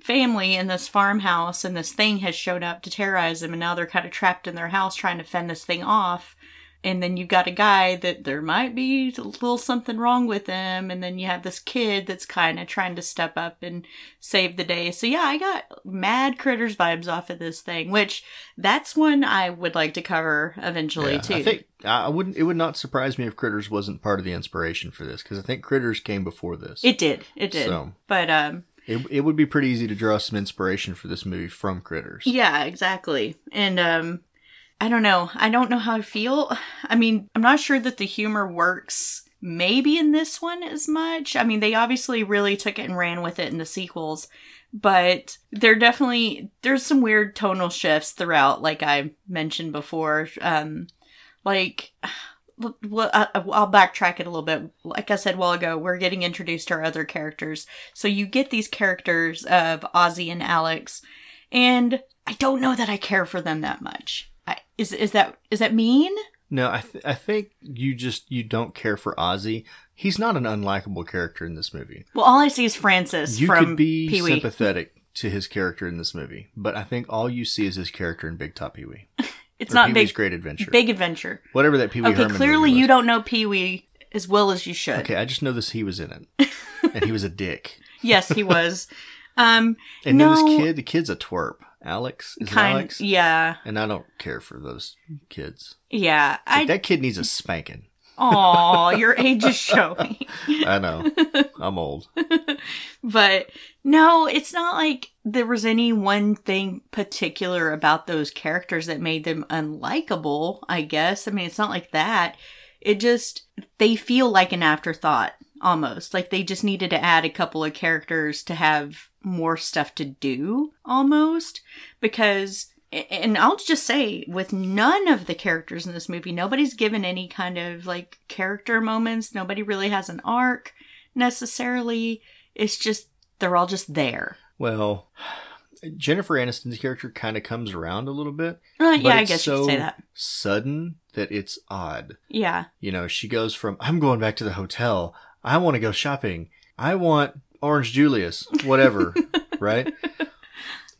family in this farmhouse and this thing has showed up to terrorize them and now they're kind of trapped in their house trying to fend this thing off. And then you've got a guy that there might be a little something wrong with him. And then you have this kid that's kind of trying to step up and save the day. So yeah, I got mad critters vibes off of this thing, which that's one I would like to cover eventually yeah, too. I think I wouldn't. It would not surprise me if Critters wasn't part of the inspiration for this because I think Critters came before this. it did. It did. So- But um it, it would be pretty easy to draw some inspiration for this movie from Critters. Yeah, exactly. And um I don't know. I don't know how I feel. I mean, I'm not sure that the humor works maybe in this one as much. I mean, they obviously really took it and ran with it in the sequels, but there definitely there's some weird tonal shifts throughout like I mentioned before. Um like well, I'll backtrack it a little bit. Like I said a while ago, we're getting introduced to our other characters. So you get these characters of Ozzy and Alex, and I don't know that I care for them that much. I, is is that is that mean? No, I th- I think you just you don't care for Ozzy. He's not an unlikable character in this movie. Well, all I see is Francis You from could be Pee Wee. sympathetic to his character in this movie, but I think all you see is his character in Big Top Pee Wee. [laughs] It's Or not Pee-wee's big Great Adventure. big adventure. Whatever that Pee Wee Okay, Herman clearly you don't know Pee Wee as well as you should. Okay, I just know this. He was in it, [laughs] and he was a dick. Yes, he was. um, And no, then this kid, the kid's a twerp. Alex is kind. Alex, Yeah, and I don't care for those kids. yeah. Like, I. that kid needs a spanking. Aw, your age is showing. [laughs] I know. I'm old. [laughs] But no, it's not like there was any one thing particular about those characters that made them unlikable, I guess. I mean, it's not like that. It just, they feel like an afterthought almost. Like they just needed to add a couple of characters to have more stuff to do almost. Because, and I'll just say, with none of the characters in this movie, nobody's given any kind of like character moments. Nobody really has an arc necessarily. It's just they're all just there. Well, Jennifer Aniston's character kind of comes around a little bit. Uh, yeah, I guess you so could say that. Sudden that it's odd. Yeah, You know, she goes from I'm going back to the hotel. I want to go shopping. I want Orange Julius, whatever, [laughs] right?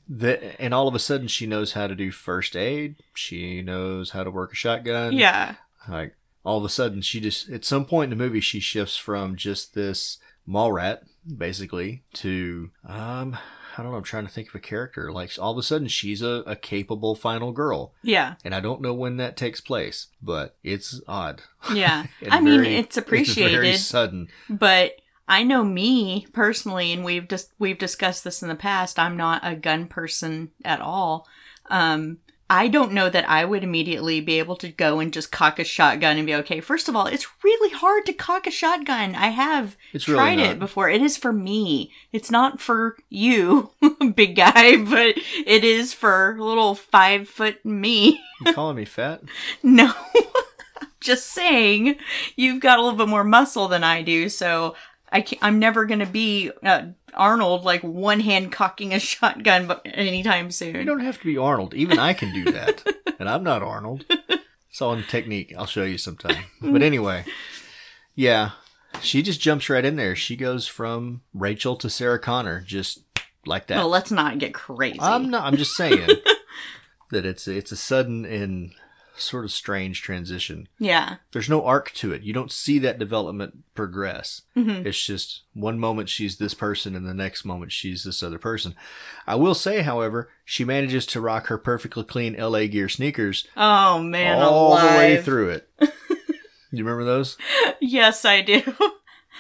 The, and all of a sudden she knows how to do first aid. She knows how to work a shotgun. yeah, Like all of a sudden she just at some point in the movie she shifts from just this mall rat basically to um I don't know, I'm trying to think of a character. Like all of a sudden she's a, a capable final girl. yeah, And I don't know when that takes place, but it's odd. yeah. [laughs] I mean, very- it's [laughs] It's very sudden. but I know me personally, and we've just we've discussed this in the past. I'm not a gun person at all. Um, I don't know that I would immediately be able to go and just cock a shotgun and be okay. First of all, it's really hard to cock a shotgun. I have It's tried not. it before. It is for me. It's not for you, [laughs] big guy, [laughs] but it is for little five foot me. You calling me fat? [laughs] No. Just saying, you've got a little bit more muscle than I do, so I can't, I'm never going to be uh, Arnold, like one hand cocking a [laughs] shotgun but anytime soon. You don't have to be Arnold. Even I can do that. [laughs] and I'm not Arnold. It's all in technique. I'll show you sometime. [laughs] But anyway, yeah, she just jumps right in there. She goes from Rachel to Sarah Connor just like that. Well, let's not get crazy. I'm not. I'm just saying that it's it's a sudden and sort of strange transition. yeah. There's no arc to it. You don't see that development progress. Mm-hmm. It's just one moment she's this person and the next moment she's this other person. I will say, however, she manages to rock her perfectly clean LA Gear sneakers Oh man, all alive. the way through it. [laughs] you remember those? Yes, I do.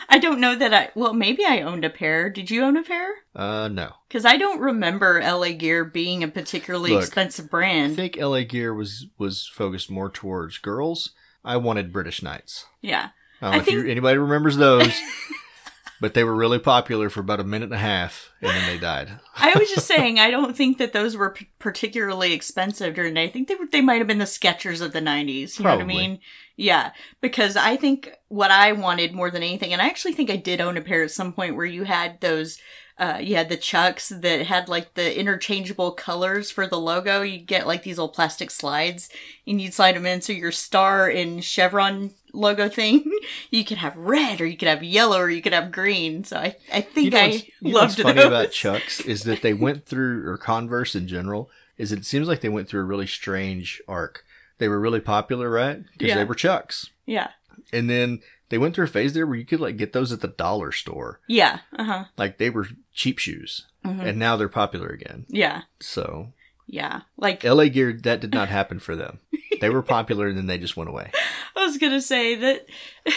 I don't know that I. Well, maybe I owned a pair. Did you own a pair? Uh, no. Because I don't remember LA Gear being a particularly Look, expensive I brand. think LA Gear was was focused more towards girls. I wanted British Knights. yeah. I don't I know if you, think- anybody remembers those. [laughs] but they were really popular for about a minute and a half, and then they died. [laughs] I was just saying, I don't think that those were p- particularly expensive during the day. I think they were, they might have been the Skechers of the 90s. You know what I mean? Yeah. Because I think what I wanted more than anything, and I actually think I did own a pair at some point where you had those, uh, you had the Chucks that had like the interchangeable colors for the logo. You get like these old plastic slides and you'd slide them in. So your star and chevron logo thing, [laughs] you could have red or you could have yellow or you could have green. So I, I think You know I you know loved what's funny those. about [laughs] Chucks is that they went through, or Converse in general, is it seems like they went through a really strange arc. They were really popular, right? Because Yeah. they were Chucks, Yeah. and then they went through a phase there where you could like get those at the dollar store, Yeah. Uh huh. like they were cheap shoes, Mhm. and now they're popular again. Yeah. So Yeah. Like LA Gear, that did not happen for them. They were popular, and then they just went away. [laughs] I was gonna say that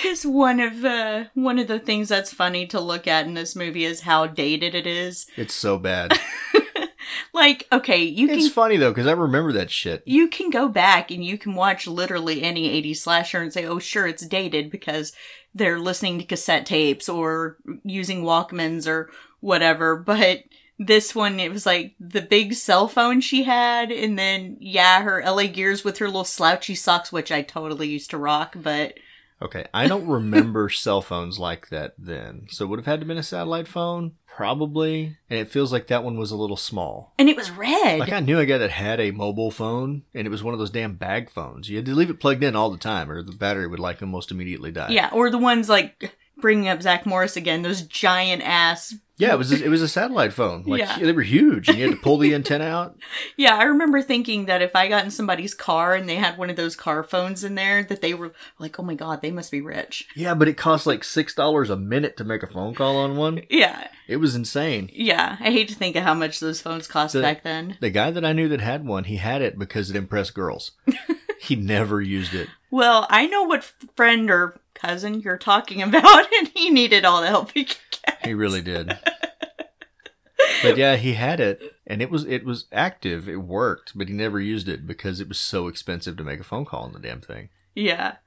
is one of uh, one of the things that's funny to look at in this movie is how dated it is. It's so bad. [laughs] Like, okay, you can it's funny though because I remember that shit. you can go back and you can watch literally any 80s slasher and say, oh, sure, it's dated because they're listening to cassette tapes or using Walkmans or whatever. But this one, it was like the big cell phone she had, and then, yeah, her LA Gears with her little slouchy socks, which I totally used to rock, but Okay, I don't [laughs] remember cell phones like that then. So it would have had to been a satellite phone, probably. And it feels like that one was a little small. and it was red. Like I knew a guy that had a mobile phone, and it was one of those damn bag phones. You had to leave it plugged in all the time, or the battery would like almost immediately die. yeah, or the ones like bringing up Zach Morris again, those giant ass yeah. It was it was a satellite phone. Like Yeah. they were huge, and you had to pull the [laughs] antenna out. Yeah, I remember thinking that if I got in somebody's car and they had one of those car phones in there, that they were like, oh my god, they must be rich. Yeah, but it cost like six dollars a minute to make a phone call on one. Yeah, It was insane. yeah. I hate to think of how much those phones cost The- back then. The guy that I knew that had one, he had it because it impressed girls. [laughs] he never used it. Well, I know what friend or cousin you're talking [laughs] about, and he needed all the help he could. He really did. [laughs] but yeah, he had it and it was it was active. It worked, but he never used it because it was so expensive to make a phone call on the damn thing. Yeah.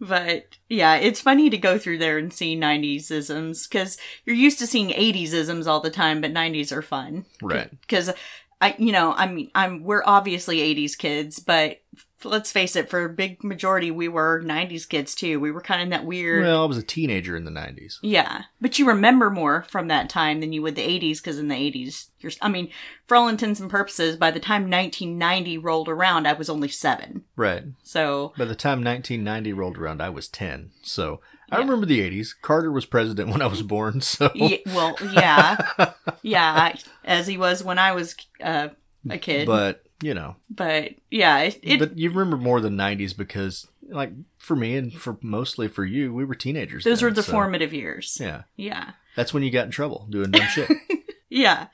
But yeah, it's funny to go through there and see 90s isms because you're used to seeing 80s isms all the time, but 90s are fun. Right. Because I, you know, I mean, I'm we're obviously 80s kids, but let's face it, for a big majority, we were 90s kids too. We were kind of in that weird. Well, I was a teenager in the 90s. yeah, but you remember more from that time than you would the 80s because in the 80s, you're, I mean, for all intents and purposes, by the time 1990 rolled around, I was only seven. Right. So By the time 1990 rolled around, I was 10. So I Yeah. remember the 80s. Carter was president [laughs] when I was born. So Ye- well, yeah, [laughs] yeah, as he was when I was uh, a kid. But, you know, But yeah, it, it but you remember more the 90s because, like, for me and for mostly for you, we were teenagers. those then, were the so- formative years. Yeah. Yeah, That's when you got in trouble doing dumb shit. [laughs] yeah.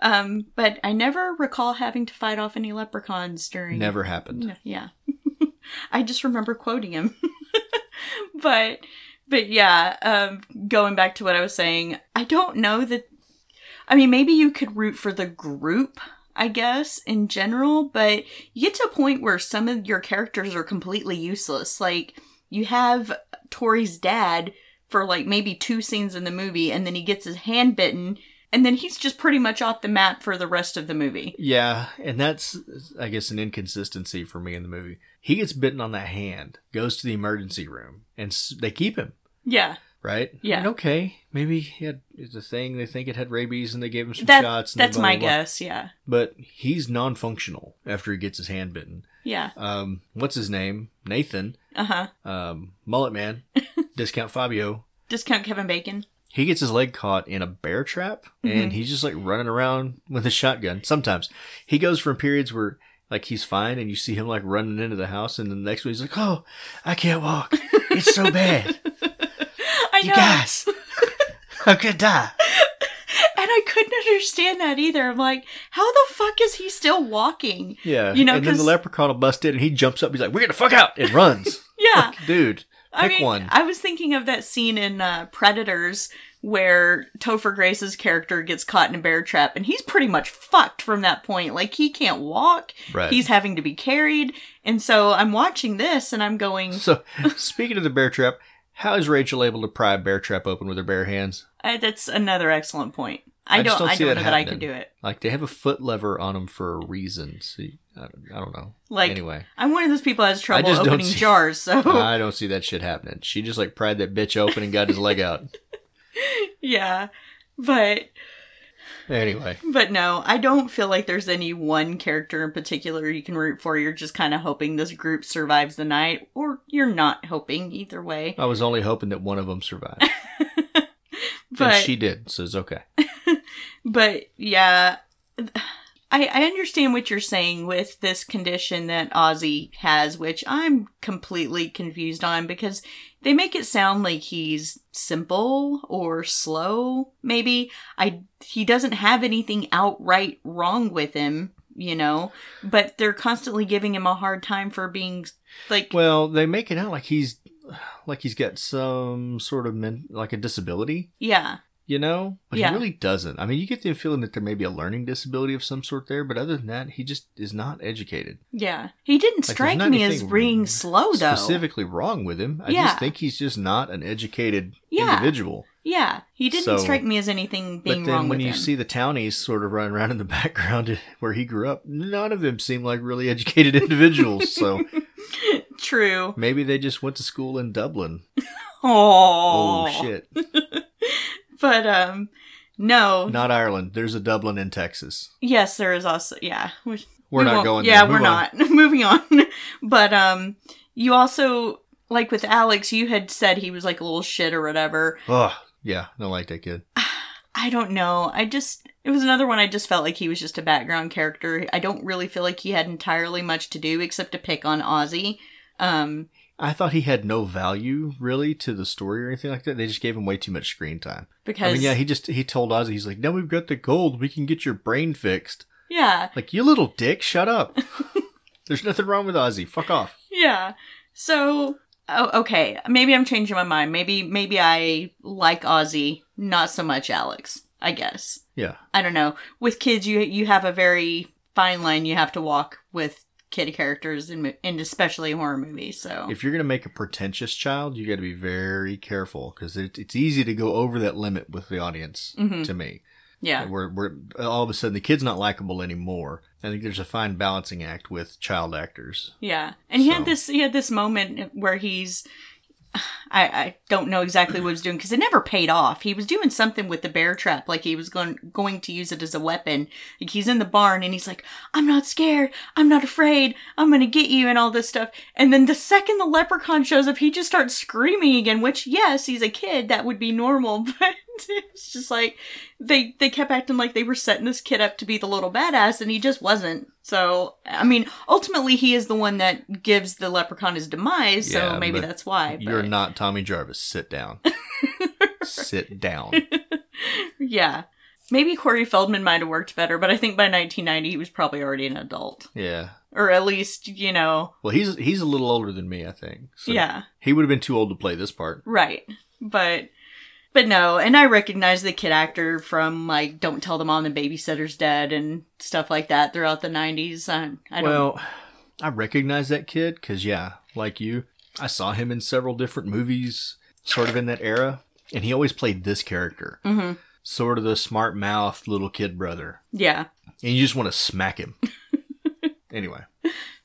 Um, but I never recall having to fight off any leprechauns during. Never happened. No, yeah. [laughs] I just remember quoting him. [laughs] but but yeah, um going back to what I was saying, I don't know that I mean maybe you could root for the group, I guess, in general, but you get to a point where some of your characters are completely useless. Like you have Tori's dad for like maybe two scenes in the movie and then he gets his hand bitten and then he's just pretty much off the map for the rest of the movie. Yeah, and that's, I guess, an inconsistency for me in the movie. He gets bitten on that hand, goes to the emergency room, and they keep him, Yeah. Right? Yeah. And okay, maybe he had it's a thing. They think it had rabies, and they gave him some That, shots. And that's blah, my blah, blah. guess, yeah. But he's non-functional after he gets his hand bitten. Yeah. Um, what's his name? Nathan, Uh huh. um, Mullet Man, [laughs] Discount Fabio. Discount Kevin Bacon. He gets his leg caught in a bear trap, Mm-hmm. and he's just like running around with a shotgun. Sometimes he goes from periods where like he's fine, and you see him like running into the house, and the next one he's like, "Oh, I can't walk. It's so bad, [laughs] I you know. guys. I'm gonna die." And I couldn't understand that either. I'm like, how the fuck is he still walking? Yeah, You know, and then the 'cause- leprechaun will bust in, and he jumps up. He's like, "We're gonna fuck out," and runs. [laughs] Yeah. Like, dude, I pick mean, one. I was thinking of that scene in uh, Predators where Topher Grace's character gets caught in a bear trap and he's pretty much fucked from that point. Like he can't walk. Right. He's having to be carried. And so I'm watching this and I'm going, So, [laughs] speaking of the bear trap, How is Rachel able to pry a bear trap open with her bare hands? I, that's another excellent point. I, I don't. don't I see don't that know that I could do it. Like they have a foot lever on them for a reason. See, I don't, I don't know. Like anyway, I'm one of those people that has trouble opening see- jars. So [laughs] I don't see that shit happening. She just like pried that bitch open and got his leg out. [laughs] yeah, but Anyway, but no, I don't feel like there's any one character in particular you can root for. You're just kind of hoping this group survives the night, or you're not hoping either way. I was only hoping that one of them survived, [laughs] But and she did, so it's okay. [laughs] But yeah, I, I understand what you're saying with this condition that Ozzy has, which I'm completely confused on because they make it sound like he's simple or slow. Maybe. I he doesn't have anything outright wrong with him, you know, but they're constantly giving him a hard time for being like Well, they make it out like he's like he's got some sort of men, like a disability, yeah, you know, but Yeah. he really doesn't. I mean, you get the feeling that there may be a learning disability of some sort there, but other than that, he just is not educated. yeah. He didn't strike not me as being slow though. Specifically wrong with him. I Yeah. just think he's just not an educated Yeah. individual. Yeah, he didn't So- strike me as anything being but then wrong when you him. see the townies sort of running around in the [laughs] background [laughs] where he grew up, none of them seem like really educated [laughs] individuals. so True. maybe they just went to school in Dublin. Oh, Oh shit. But um, no. Not Ireland. There's a Dublin in Texas. Yes, there is also yeah. We, We're we not going Yeah, we're on. not [laughs] moving on. but um, you also like with Alex, you had said he was like a little shit or whatever. Oh, yeah. Don't like that kid. [sighs] I don't know. I just it was another one. I just felt like he was just a background character. I don't really feel like he had entirely much to do except to pick on Ozzy. Um, I thought he had no value really to the story or anything like that. They just gave him way too much screen time. because I mean, yeah, he just he told Ozzy, he's like, "Now we've got the gold. We can get your brain fixed." yeah, Like, you little dick, shut up. [laughs] There's nothing wrong with Ozzy. Fuck off. Yeah. So, oh, okay, maybe I'm changing my mind. Maybe maybe I like Ozzy, not so much Alex. I guess. Yeah. I don't know. With kids, you you have a very fine line you have to walk with kid characters in and especially horror movies. So If you're gonna make a pretentious child, you got to be very careful because it, it's easy to go over that limit with the audience. Mhm. To me, yeah, where where all of a sudden the kid's not likable anymore. I think there's a fine balancing act with child actors. yeah. And he So- had this he had this moment where he's. [sighs] I, I don't know exactly what he was doing because it never paid off. He was doing something with the bear trap, like he was going going to use it as a weapon. Like he's in the barn and he's like, "I'm not scared. I'm not afraid. I'm gonna get you," and all this stuff. And then the second the leprechaun shows up, he just starts screaming again. Which, yes, he's a kid. That would be normal, [laughs] but [laughs] it's just like they they kept acting like they were setting this kid up to be the little badass, and he just wasn't. So, I mean, ultimately, he is the one that gives the leprechaun his demise. Yeah, so maybe but that's why. You're not Tommy Jarvis. Sit down. [laughs] Sit down. [laughs] Yeah. Maybe Corey Feldman might have worked better, but I think by 1990 he was probably already an adult. Yeah. Or at least, you know, Well, he's he's a little older than me, I think. So yeah, He would have been too old to play this part. right. But but no, and I recognize the kid actor from like Don't Tell the Mom the Babysitter's Dead and stuff like that throughout the 90s. I, I don't Well, I recognize that kid because, yeah, like you, I saw him in several different movies, sort of in that era, and he always played this character, Mhm. sort of the smart mouthed little kid brother, Yeah. and you just want to smack him. [laughs] anyway,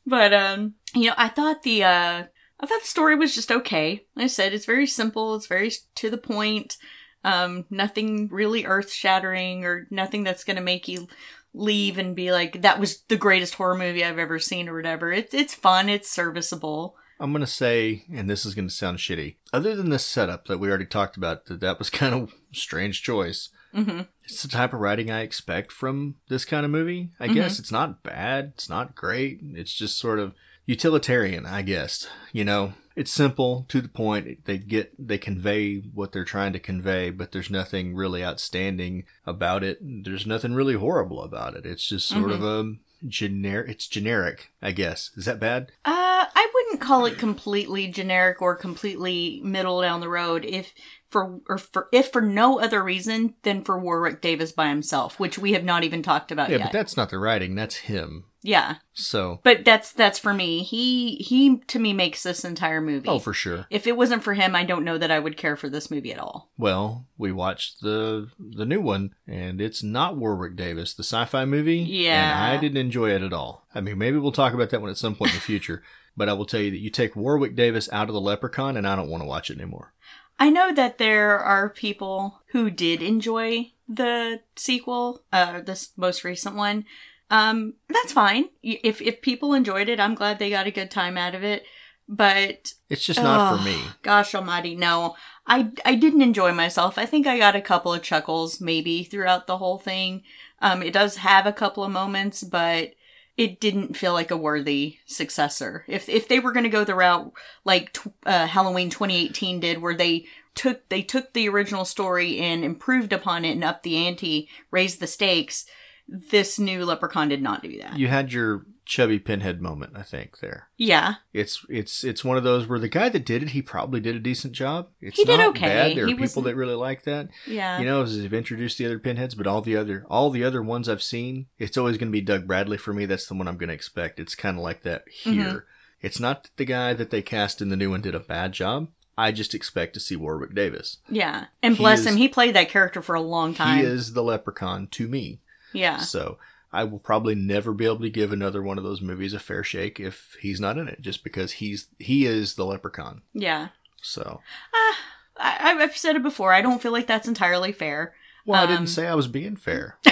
But um, you know, I thought the uh I thought the story was just okay. Like I said, it's very simple, it's very to the point. Um, nothing really earth shattering or nothing that's gonna make you leave and be like, that was the greatest horror movie I've ever seen or whatever. It's it's fun, it's serviceable. I'm gonna say, and this is gonna sound shitty. Other than the setup that we already talked about, that that was [laughs] kind of strange choice. hmm It's the type of writing I expect from this kind of movie. I guess it's not bad. It's not great. It's just sort of utilitarian, I guess. You know, it's simple to the point. They get, they convey what they're trying to convey, but there's nothing really outstanding about it. There's nothing really horrible about it. It's just sort of a generic, it's generic, I guess. Is that bad? Uh, I wouldn't call it completely generic or completely middle down the road if for or for if for no other reason than for Warwick Davis by himself, which we have not even talked about yet. Yeah, yet. but that's not the writing. That's him. Yeah. So, But that's that's for me. He he to me makes this entire movie. oh, for sure. if it wasn't for him, I don't know that I would care for this movie at all. Well, we watched the the new one, and it's not Warwick Davis, the sci-fi movie. Yeah. and I didn't enjoy it at all. I mean, maybe we'll talk about that one at some point in the future. [laughs] But I will tell you that you take Warwick Davis out of the Leprechaun, and I don't want to watch it anymore. I know that there are people who did enjoy the sequel, uh, this most recent one. Um, that's fine. If if people enjoyed it, I'm glad they got a good time out of it. But It's just not Ugh, for me. Gosh almighty, no. I I didn't enjoy myself. I think I got a couple of chuckles maybe throughout the whole thing. Um it does have a couple of moments, but it didn't feel like a worthy successor. If if they were going to go the route like tw- uh, Halloween 2018 did where they took they took the original story and improved upon it and upped the ante, raised the stakes, this new Leprechaun did not do that. You had your chubby pinhead moment, I think. There, yeah. it's it's it's one of those where the guy that did it, he probably did a decent job. It's He did not okay. Bad. There are people was- that really like that. Yeah. You know, as they've introduced the other pinheads, but all the other all the other ones I've seen, it's always going to be Doug Bradley for me. That's the one I'm going to expect. It's kind of like that here. Mm-hmm. It's not that the guy that they cast in the new one did a bad job. I just expect to see Warwick Davis. Yeah. And He bless is- him, he played that character for a long time. He is the leprechaun to me. Yeah. So I will probably never be able to give another one of those movies a fair shake if he's not in it, just because he's he is the leprechaun. Yeah. So I, I've said it before. I don't feel like that's entirely fair. well, I Um, didn't say I was being fair. [laughs]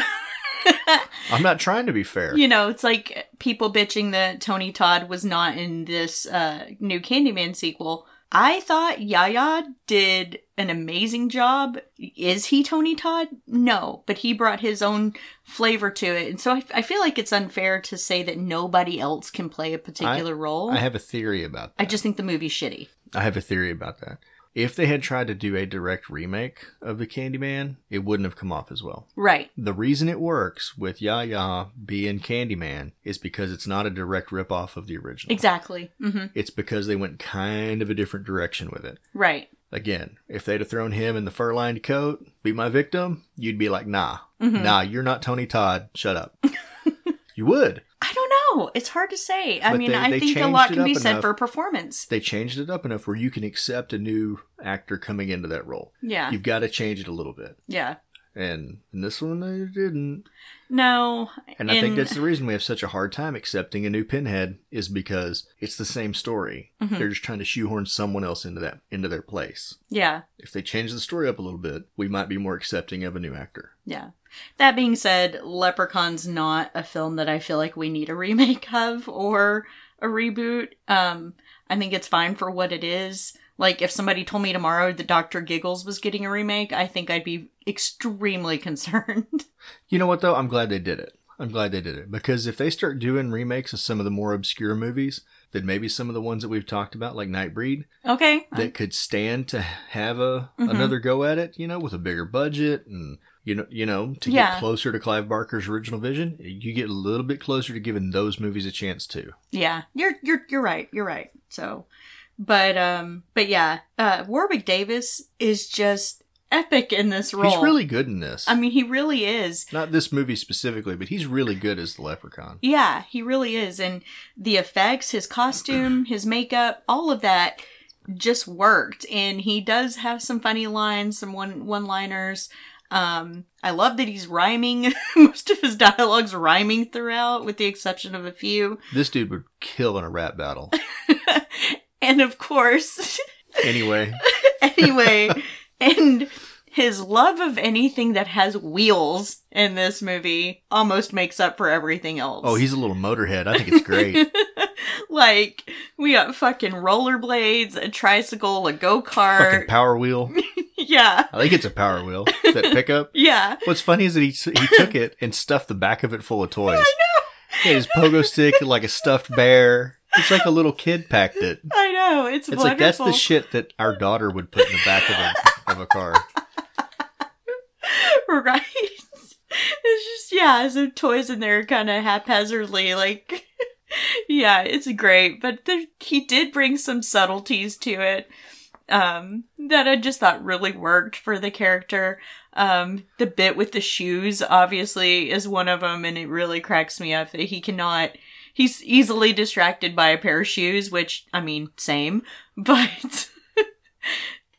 I'm not trying to be fair. You know, it's like people bitching that Tony Todd was not in this uh, new Candyman sequel. I thought Yahya did an amazing job. Is he Tony Todd? No, but he brought his own flavor to it. And so I, I feel like it's unfair to say that nobody else can play a particular role. I have a theory about that. I just think the movie's shitty. I have a theory about that. If they had tried to do a direct remake of the Candyman, it wouldn't have come off as well. Right. The reason it works with Yahya being Candyman is because it's not a direct ripoff of the original. Exactly. hmm It's because they went kind of a different direction with it. Right. Again, if they'd have thrown him in the fur lined coat, be my victim, you'd be like, nah, Mm-hmm. nah, you're not Tony Todd. Shut up. [laughs] you would. I don't know. It's hard to say. I But mean, they- I they think a lot can be said enough. for performance. They changed it up enough where you can accept a new actor coming into that role. Yeah. You've got to change it a little bit. Yeah. And in this one, they didn't. No. And I think that's the reason we have such a hard time accepting a new Pinhead is because it's the same story. Mm-hmm. They're just trying to shoehorn someone else into that into their place. Yeah. If they change the story up a little bit, we might be more accepting of a new actor. Yeah. That being said, Leprechaun's not a film that I feel like we need a remake of or a reboot. Um, I think it's fine for what it is. Like, if somebody told me tomorrow that Dr. Giggles was getting a remake, I think I'd be extremely [laughs] concerned. You know what though? I'm glad they did it. I'm glad they did it because if they start doing remakes of some of the more obscure movies, then maybe some of the ones that we've talked about, like Nightbreed, okay. that could stand to have a Mhm. another go at it. You know, with a bigger budget and you know, you know, to Yeah. get closer to Clive Barker's original vision, you get a little bit closer to giving those movies a chance too. Yeah, you're you're you're right. You're right. So, but um, but yeah, uh, Warwick Davis is just epic in this role. He's really good in this. I mean, he really is. Not this movie specifically, but he's really good as the Leprechaun. Yeah, he really is, and the effects, his costume, his makeup, all of that just worked. And he does have some funny lines, some one one liners. Um, I love that he's rhyming. [laughs] Most of his dialogues rhyming throughout, with the exception of a few. [laughs] This dude would kill in a rap battle. and of course, [laughs] Anyway, anyway, and his love of anything that has wheels in this movie almost makes up for everything else. oh, he's a little motorhead. I think it's great. like we got fucking rollerblades, a tricycle, a go Fucking kart. power wheel. [laughs] yeah, I think it's a power wheel. That pickup. [laughs] yeah. What's funny is that he he took it and stuffed the back of it full of [laughs] toys. I know. His pogo stick like a stuffed bear. It's like a little kid packed it. I know it's, It's wonderful. like that's the shit that our daughter would put in the back of a of a car. right. It's just yeah, some toys in there kind of haphazardly, like yeah, it's great. But there, he did bring some subtleties to it. Um, that I just thought really worked for the character. Um, the bit with the shoes obviously is one of them, and it really cracks me up that he cannot. He's easily distracted by a pair of shoes, which I mean, same, [laughs] but.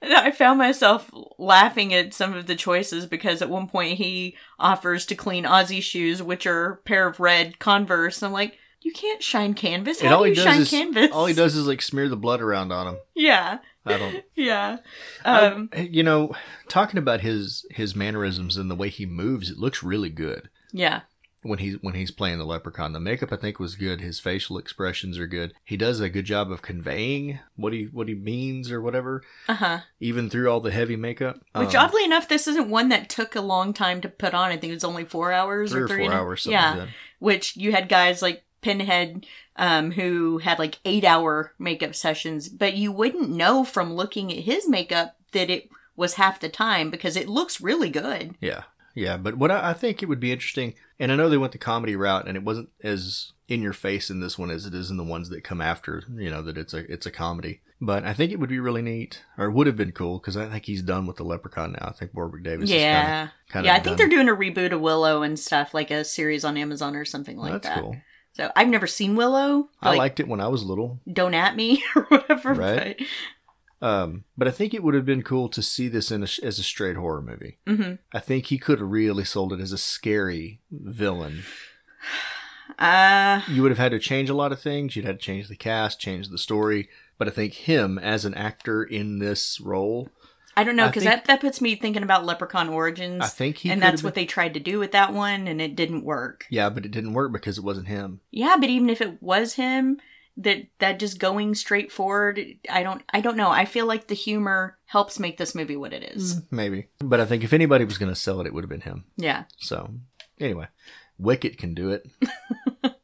I found myself laughing at some of the choices because at one point he offers to clean Ozzy's shoes, which are a pair of red Converse. I'm like, you can't shine canvas. How and all do he you does shine is canvas? all he does is like smear the blood around on him. Yeah, I don't. [laughs] yeah. Um, Um, you know, talking about his his mannerisms and the way he moves, it looks really good yeah. when he's when he's playing the leprechaun. The makeup I think was good. His facial expressions are good. He does a good job of conveying what he what he means or whatever, Uh huh. even through all the heavy makeup. Which Um, oddly enough, this isn't one that took a long time to put on. I think it was only four hours three or or three four hours. Something Yeah. like that. which you had guys like Pinhead um, who had like eight hour makeup sessions, but you wouldn't know from looking at his makeup that it was half the time because it looks really good. Yeah, yeah. But what I, I think it would be interesting, and I know they went the comedy route, and it wasn't as in your face in this one as it is in the ones that come after. You know that it's a it's a comedy. But I think it would be really neat, or would have been cool, because I think he's done with the Leprechaun now. I think Warwick Davis. yeah. is kind of yeah, I think they're doing a reboot of Willow and stuff, like a series on Amazon or something like that's that. cool. So I've never seen Willow. I Like, liked it when I was little. don't at me [laughs] or whatever. Right. Um, but I think it would have been cool to see this in a, as a straight horror movie. But, hmm I think he could have really sold it as a scary villain. [sighs] Uh, you would have had to change a lot of things. You'd had to change the cast, change the story. But I think him as an actor in this role, I don't know because that that puts me thinking about Leprechaun Origins. I think he and that's what been- they tried to do with that one, and it didn't work. Yeah, but it didn't work because it wasn't him. Yeah, but even if it was him, that that just going straight forward, I don't I don't know. I feel like the humor helps make this movie what it is. Mm, maybe. But I think if anybody was going to sell it, it would have been him. Yeah. So, anyway, Wicket can do it. [laughs]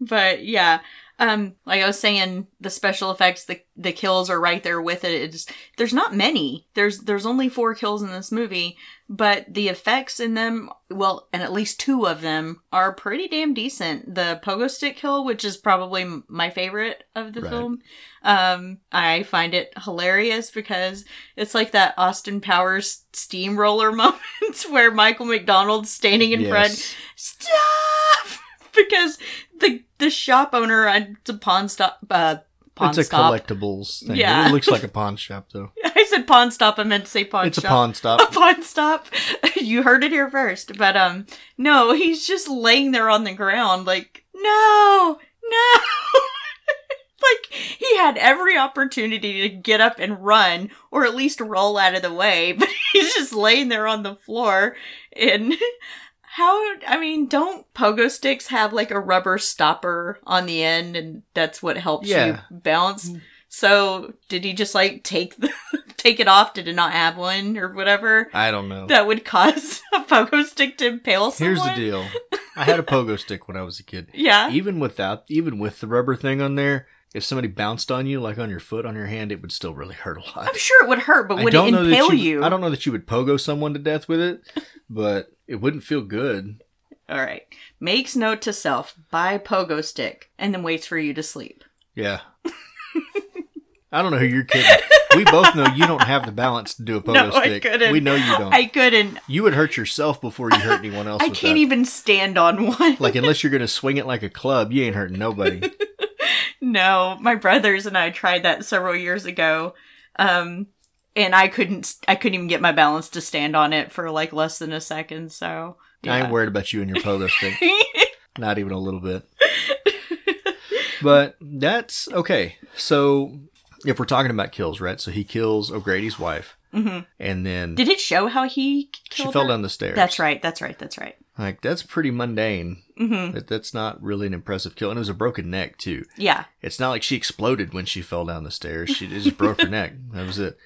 But yeah, um like I was saying the special effects the the kills are right there with it. It's there's not many. There's there's only 4 kills in this movie, but the effects in them, well, and at least two of them are pretty damn decent. The pogo stick kill, which is probably my favorite of the Right. film. Um I find it hilarious because it's like that Austin Powers steamroller [laughs] moment where Michael McDonald's standing in front Yes. stop [laughs] because the the shop owner at the pawn stop uh pawn It's a stop collectibles thing. Yeah. It looks like a [laughs] pawn shop, though. i said pawn stop i meant to say pawn it's shop a [laughs] pawn stop. a pawn stop you heard it here first but um no he's just laying there on the ground like no no [laughs] like he had every opportunity to get up and run or at least roll out of the way but he's just laying there on the floor and how i mean don't pogo sticks have like a rubber stopper on the end and that's what helps Yeah. you bounce mm. so did he just like take the [laughs] take it off did it not have one or whatever I don't know. that would cause [laughs] a pogo stick to impale someone Here's the deal. [laughs] I had a pogo stick when I was a kid. yeah Even without, even with the rubber thing on there, if somebody bounced on you, like on your foot, on your hand, it would still really hurt a lot. i'm sure it would hurt but I would it don't know that impale you, you I don't know that you would pogo someone to death with it, [laughs] but it wouldn't feel good. All right. Makes note to self, buy pogo stick, and then waits for you to sleep. Yeah. [laughs] I don't know who you're kidding. We both know you don't have the balance to do a pogo No, I stick. couldn't. We know you don't. I couldn't. you would hurt yourself before you hurt anyone [laughs] else. I can't that. even stand on one. Like unless you're gonna swing it like a club, you ain't hurting nobody. No, my brothers and I tried that several years ago. Um and I couldn't I couldn't even get my balance to stand on it for like less than a second, so I ain't worried about you and your pogo stick. [laughs] Not even a little bit. But that's okay. So if we're talking about kills, right? So he kills O'Grady's wife, hmm and then Did it show how he she fell her? down the stairs. That's right. That's right. That's right. Like that's pretty mundane. Hmm That that's not really an impressive kill, and it was a broken neck too. Yeah. It's not like she exploded when she fell down the stairs. She just broke her [laughs] neck. That was it.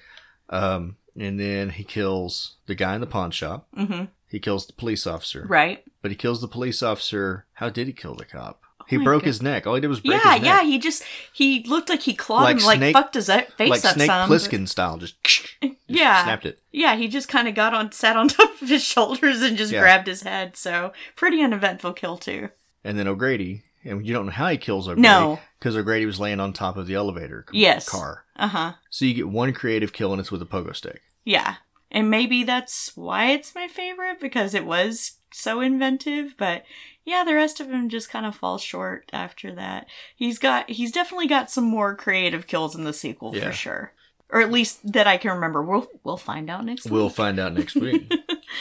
Um, and then he kills the guy in the pawn shop. hmm He kills the police officer. Right. But he kills the police officer. How did he kill the cop? He Oh broke God. his neck. All he did was break Yeah, his neck. yeah. Yeah. He just he looked like he clawed Like him like Snake- fucked his face like up Snake some. but- style, just, just [laughs] Yeah. snapped it. Yeah, he just kind of got on, sat on [laughs] top of his shoulders and just Yeah. grabbed his head. So pretty uneventful kill too. And then O'Grady, and you don't know how he kills O'Grady. No. because O'Grady was laying on top of the elevator Yes. car. Uh huh. So you get one creative kill, and it's with a pogo stick. Yeah. And maybe that's why it's my favorite because it was so inventive, but yeah, the rest of him just kind of falls short after that. He's got he's definitely got some more creative kills in the sequel Yeah. for sure. Or at least that I can remember. We'll we'll find out next We'll week. find out next week.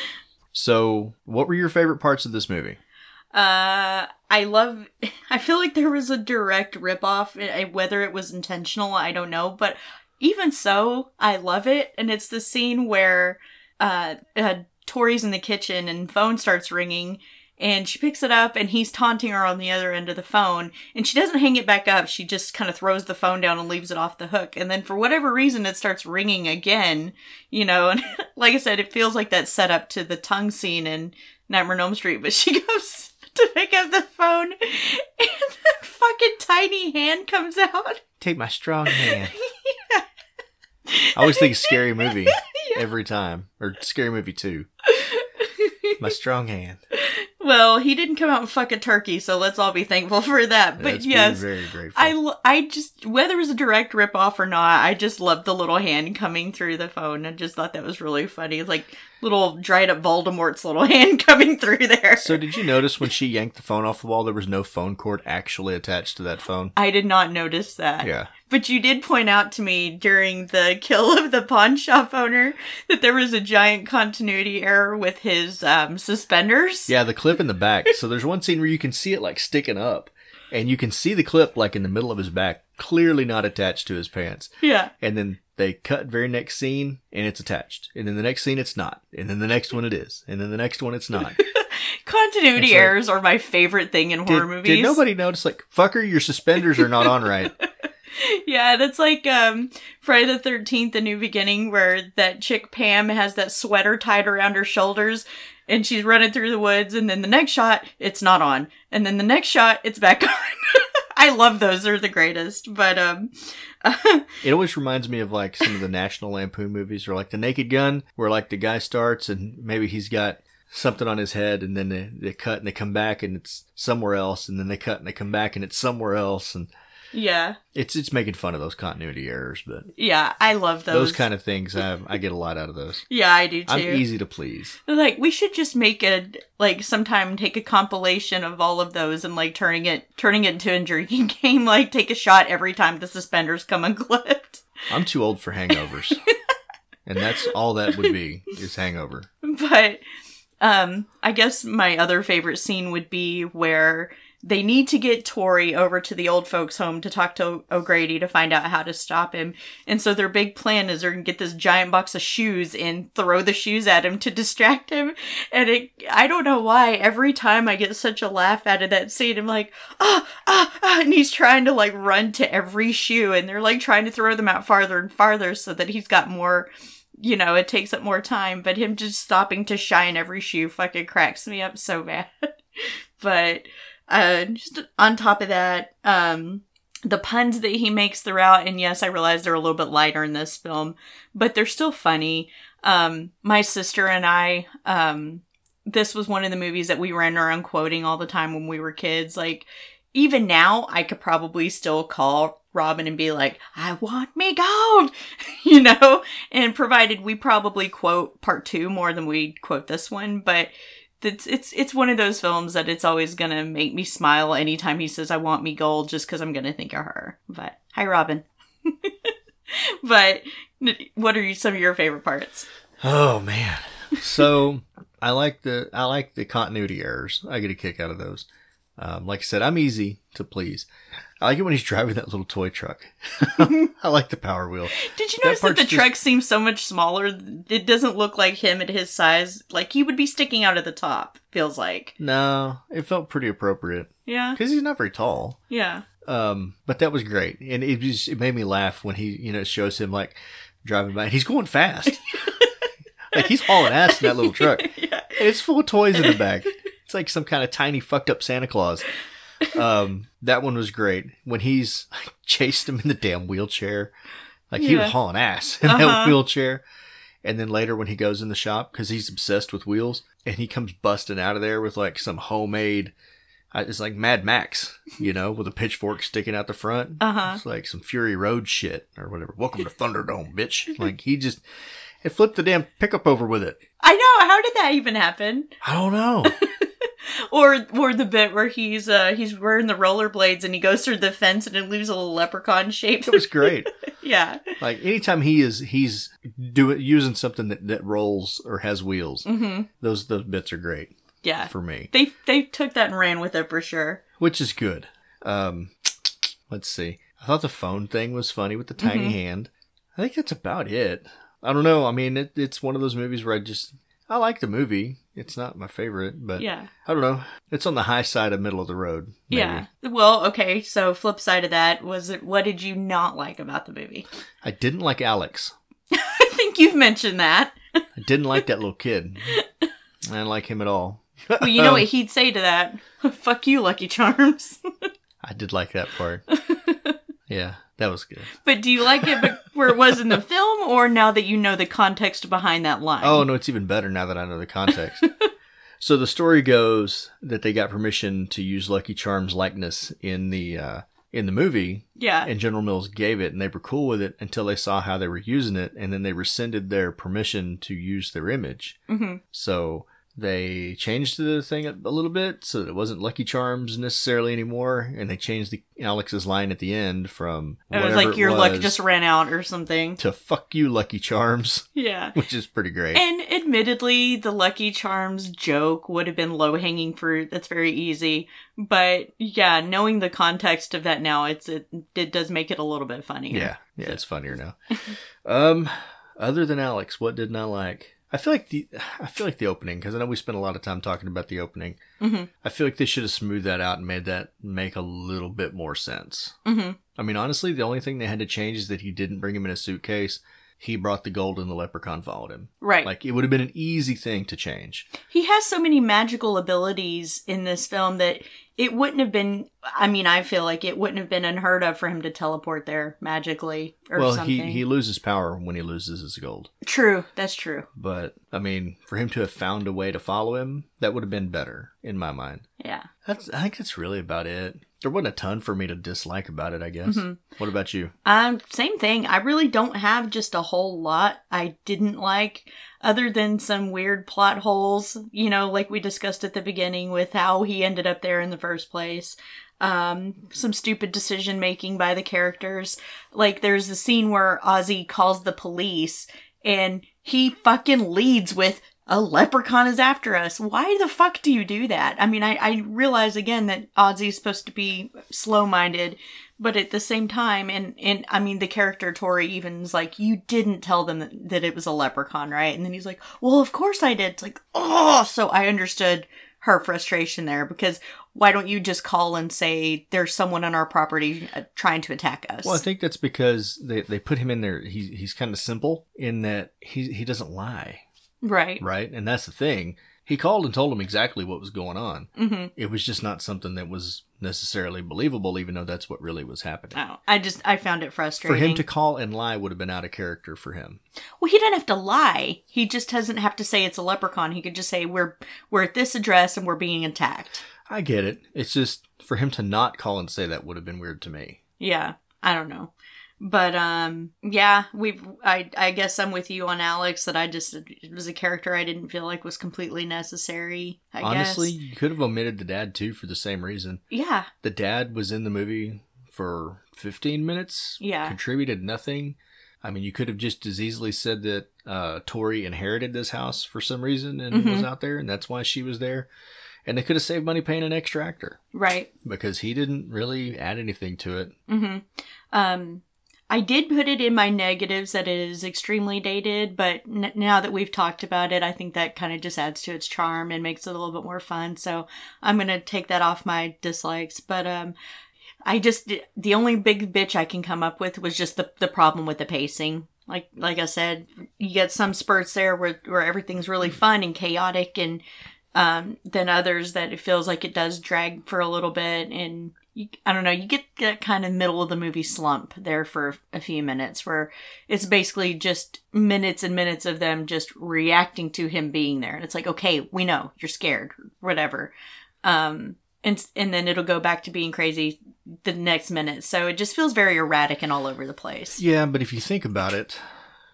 [laughs] so, what were your favorite parts of this movie? Uh, I love. [laughs] I feel like there was a direct ripoff. eh, Whether it was intentional, I don't know. But even so, I love it. And it's the scene where uh, uh Tori's in the kitchen and phone starts ringing. And she picks it up, and he's taunting her on the other end of the phone. And she doesn't hang it back up. She just kind of throws the phone down and leaves it off the hook. And then, for whatever reason, it starts ringing again. You know, and [laughs] like I said, it feels like that setup to the tongue scene in Nightmare on Elm Street. But she [laughs] goes to pick up the phone, and the fucking tiny hand comes out. Take my strong hand. [laughs] I always think [laughs] scary movie every time, or scary movie two. My [laughs] strong hand. Well, he didn't come out and fuck a turkey, so let's all be thankful for that. But That's yes, very grateful. I, I just whether it was a direct rip off or not, I just loved the little hand coming through the phone. I just thought that was really funny. It's like little dried up Voldemort's little [laughs] hand coming through there. So did you notice when she yanked the phone off the wall, there was no phone cord actually attached to that phone? I did not notice that. Yeah. But you did point out to me during the kill of the pawn shop owner that there was a giant continuity error with his um, suspenders. Yeah, the clip in the back. So there's one scene where you can see it like sticking up, and you can see the clip like in the middle of his back, clearly not attached to his pants. Yeah. And then they cut very next scene and it's attached. And then the next scene it's not. And then the next one it is. And then the next one it's not. [laughs] Continuity It's like- errors are my favorite thing in horror movies. did nobody notice like fucker your suspenders are not on right? [laughs] [laughs] Yeah, that's like um Friday the Thirteenth, The New Beginning, where that chick Pam has that sweater tied around her shoulders, and she's running through the woods, and then the next shot it's not on, and then the next shot it's back [laughs] on. I love those; they're the greatest. But um, [laughs] It always reminds me of like some of the National Lampoon movies or like The Naked Gun, where like the guy starts and maybe he's got something on his head and then they, they cut and they come back and it's somewhere else and then they cut and they come back and it's somewhere else and yeah, it's it's making fun of those continuity errors, but yeah, I love those. those, kind of things I, I get a lot out of those. [laughs] Yeah, I do too. I'm easy to please. Like we should just make a like sometime take a compilation of all of those and like turning it turning it into a drinking [laughs] game. Like take a shot every time the suspenders come [laughs] unclipped. I'm too old for hangovers. and that's all that would be is hangover. But um I guess my other favorite scene would be where they need to get Tori over to the old folks home to talk to O'Grady to find out how to stop him. And so their big plan is they're gonna get this giant box of shoes and throw the shoes at him to distract him. And it I don't know why, every time I get such a laugh out of that scene, I'm like, ah, ah, ah, and he's trying to like run to every shoe and they're like trying to throw them out farther and farther so that he's got more you know, it takes up more time, but him just stopping to shine every shoe fucking cracks me up so bad. [laughs] but uh just on top of that, um the puns that he makes throughout, and yes, I realize they're a little bit lighter in this film, but they're still funny. Um my sister and I, um this was one of the movies that we ran around quoting all the time when we were kids. Like even now I could probably still call Robin and be like, I want me gold, [laughs] you know? And provided we probably quote part two more than we quote this one, but it's, it's, it's one of those films that it's always gonna make me smile anytime he says, I want me gold, just cause I'm gonna think of her. But, hi Robin. [laughs] but, what are some of your favorite parts? Oh man. So [laughs] I like the I like the continuity errors. I get a kick out of those. Um, like I said, I'm easy to please. I like it when he's driving that little toy truck. [laughs] I like the power wheel. Did you That notice that, the just- truck seems so much smaller? It doesn't look like him at his size. Like he would be sticking out at the top, feels like. No, it felt pretty appropriate Yeah. because he's not very tall. Yeah. Um, but that was great, and it just it made me laugh when he you know shows him like driving by. and He's going fast, [laughs] like he's hauling ass in that little truck. [laughs] yeah. And it's full of toys in the back. It's like some kind of tiny fucked up Santa Claus. Um, that one was great when he's like, [laughs] chased him in the damn wheelchair. Like he Yeah. was hauling ass in Uh-huh. that wheelchair. And then later when he goes in the shop because he's obsessed with wheels and he comes busting out of there with like some homemade, it's like Mad Max, you know, with a pitchfork sticking out the front. Uh-huh. It's like some Fury Road shit or whatever. Welcome to [laughs] Thunderdome, bitch. Like he just it flipped the damn pickup over with it. I know. How did that even happen? I don't know. [laughs] Or or the bit where he's uh he's wearing the rollerblades and he goes through the fence and it leaves a little leprechaun [laughs] shape. it was great. [laughs] yeah. Like anytime he is he's doing using something that, that rolls or has wheels, Mm-hmm. those those bits are great Yeah. for me. They they took that and ran with it for sure. which is good. Um, let's see. I thought the phone thing was funny with the tiny Mhm. hand. I think that's about it. I don't know. I mean, it, it's one of those movies where I just I like the movie. It's not my favorite, but Yeah. I don't know. It's on the high side of middle of the road. maybe. Yeah. Well, okay. So flip side of that was it. What did you not like about the movie? I didn't like Alex. [laughs] I think you've mentioned that. I didn't like that little kid. I didn't like him at all. Well, you know what [laughs] he'd say to that? [laughs] Fuck you, Lucky Charms. I did like that part. yeah, that was good. but do you like it where it was in the film, or now that you know the context behind that line? Oh no, it's even better now that I know the context. [laughs] so the story goes that they got permission to use Lucky Charms likeness in the uh, in the movie, yeah. and General Mills gave it, and they were cool with it until they saw how they were using it, and then they rescinded their permission to use their image. hmm So they changed the thing a little bit so that it wasn't Lucky Charms necessarily anymore, and they changed the Alex's line at the end from It was like your luck just ran out or something. to "fuck you, Lucky Charms," [laughs] Yeah. which is pretty great. And admittedly, the Lucky Charms joke would have been low hanging fruit. That's very easy. But yeah, knowing the context of that now, it's it, it does make it a little bit funnier. Yeah, yeah, it's funnier now. [laughs] um, other than Alex, what didn't I like? I feel like the [sighs] I feel like the opening because I know we spent a lot of time talking about the opening. hmm I feel like they should have smoothed that out and made that make a little bit more sense. hmm I mean, honestly, the only thing they had to change is that he didn't bring him in a suitcase. He brought the gold and the leprechaun followed him. Right. Like it would have been an easy thing to change. he has so many magical abilities in this film that it wouldn't have been. I mean, I feel like it wouldn't have been unheard of for him to teleport there magically or well, something. he he loses power when he loses his gold. True. That's true. But I mean, for him to have found a way to follow him, that would have been better in my mind. Yeah. That's I think that's really about it. There wasn't a ton for me to dislike about it, I guess. Mhm. What about you? Um, same thing. I really don't have just a whole lot I didn't like, other than some weird plot holes, you know, like we discussed at the beginning with how he ended up there in the first place. Um, some stupid decision making by the characters. Like there's the scene where Ozzy calls the police and he fucking leads with a leprechaun is after us. Why the fuck do you do that? I mean, I, I realize again that Ozzy's supposed to be slow minded, but at the same time, and, and I mean, the character Tori even's like, you didn't tell them that, that it was a leprechaun, right? And then he's like, well, of course I did. It's like, oh, so I understood her frustration there because why don't you just call and say there's someone on our property uh, trying to attack us? Well, I think that's because they, they put him in there. He's he's kind of simple in that he he doesn't lie, right. right? And that's the thing. He called and told him exactly what was going on. hmm It was just not something that was necessarily believable, even though that's what really was happening. Oh, I just I found it frustrating. For him to call and lie would have been out of character for him. Well, he didn't have to lie. He just doesn't have to say it's a leprechaun. He could just say we're we're at this address and we're being attacked. I get it. It's just for him to not call and say that would have been weird to me. Yeah, I don't know. But um yeah, we've I I guess I'm with you on Alex that I just it was a character I didn't feel like was completely necessary. I Honestly, guess. you could have omitted the dad too for the same reason. Yeah. The dad was in the movie for 15 minutes, Yeah. contributed nothing. I mean, you could have just as easily said that uh, Tori inherited this house for some reason and Mhm. was out there, and that's why she was there. And they could have saved money paying an extra actor Right. because he didn't really add anything to it. Mm-hmm. Um, I did put it in my negatives that it is extremely dated, but n- now that we've talked about it, I think that kind of just adds to its charm and makes it a little bit more fun. So I'm gonna take that off my dislikes. But um, I just the only big bitch I can come up with was just the the problem with the pacing. Like like I said, you get some spurts there where where everything's really fun and chaotic, and um, then others that it feels like it does drag for a little bit and you, I don't know, you get that kind of middle of the movie slump there for a few minutes where it's basically just minutes and minutes of them just reacting to him being there. And it's like, okay, we know you're scared, whatever. Um, and and then it'll go back to being crazy the next minute. So it just feels very erratic and all over the place. Yeah, but if you think about it,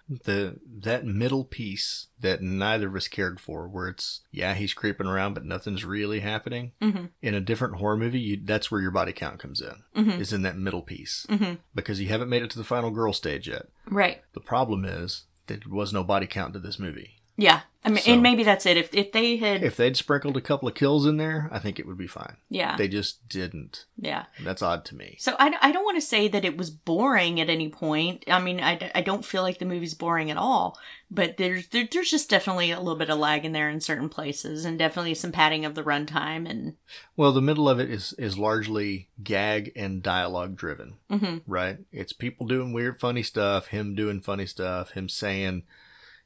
the that middle piece that neither of us cared for, where it's yeah he's creeping around but nothing's really happening. Mm-hmm. In a different horror movie, you, that's where your body count comes in. Mhm. Is in that middle piece Mm-hmm. because you haven't made it to the final girl stage yet. Right. The problem is that there was no body count to this movie. Yeah. I mean, So- and maybe that's it. If if they had, If they'd sprinkled a couple of kills in there, I think it would be fine. yeah, They just didn't. yeah. That's odd to me. So I, I don't want to say that it was boring at any point. I mean, I, I don't feel like the movie's boring at all. But there's there, there's just definitely a little bit of lag in there in certain places, and definitely some padding of the runtime. And Well, the middle of it is is largely gag and dialogue driven, Mhm. right? It's people doing weird, funny stuff, him doing funny stuff, him saying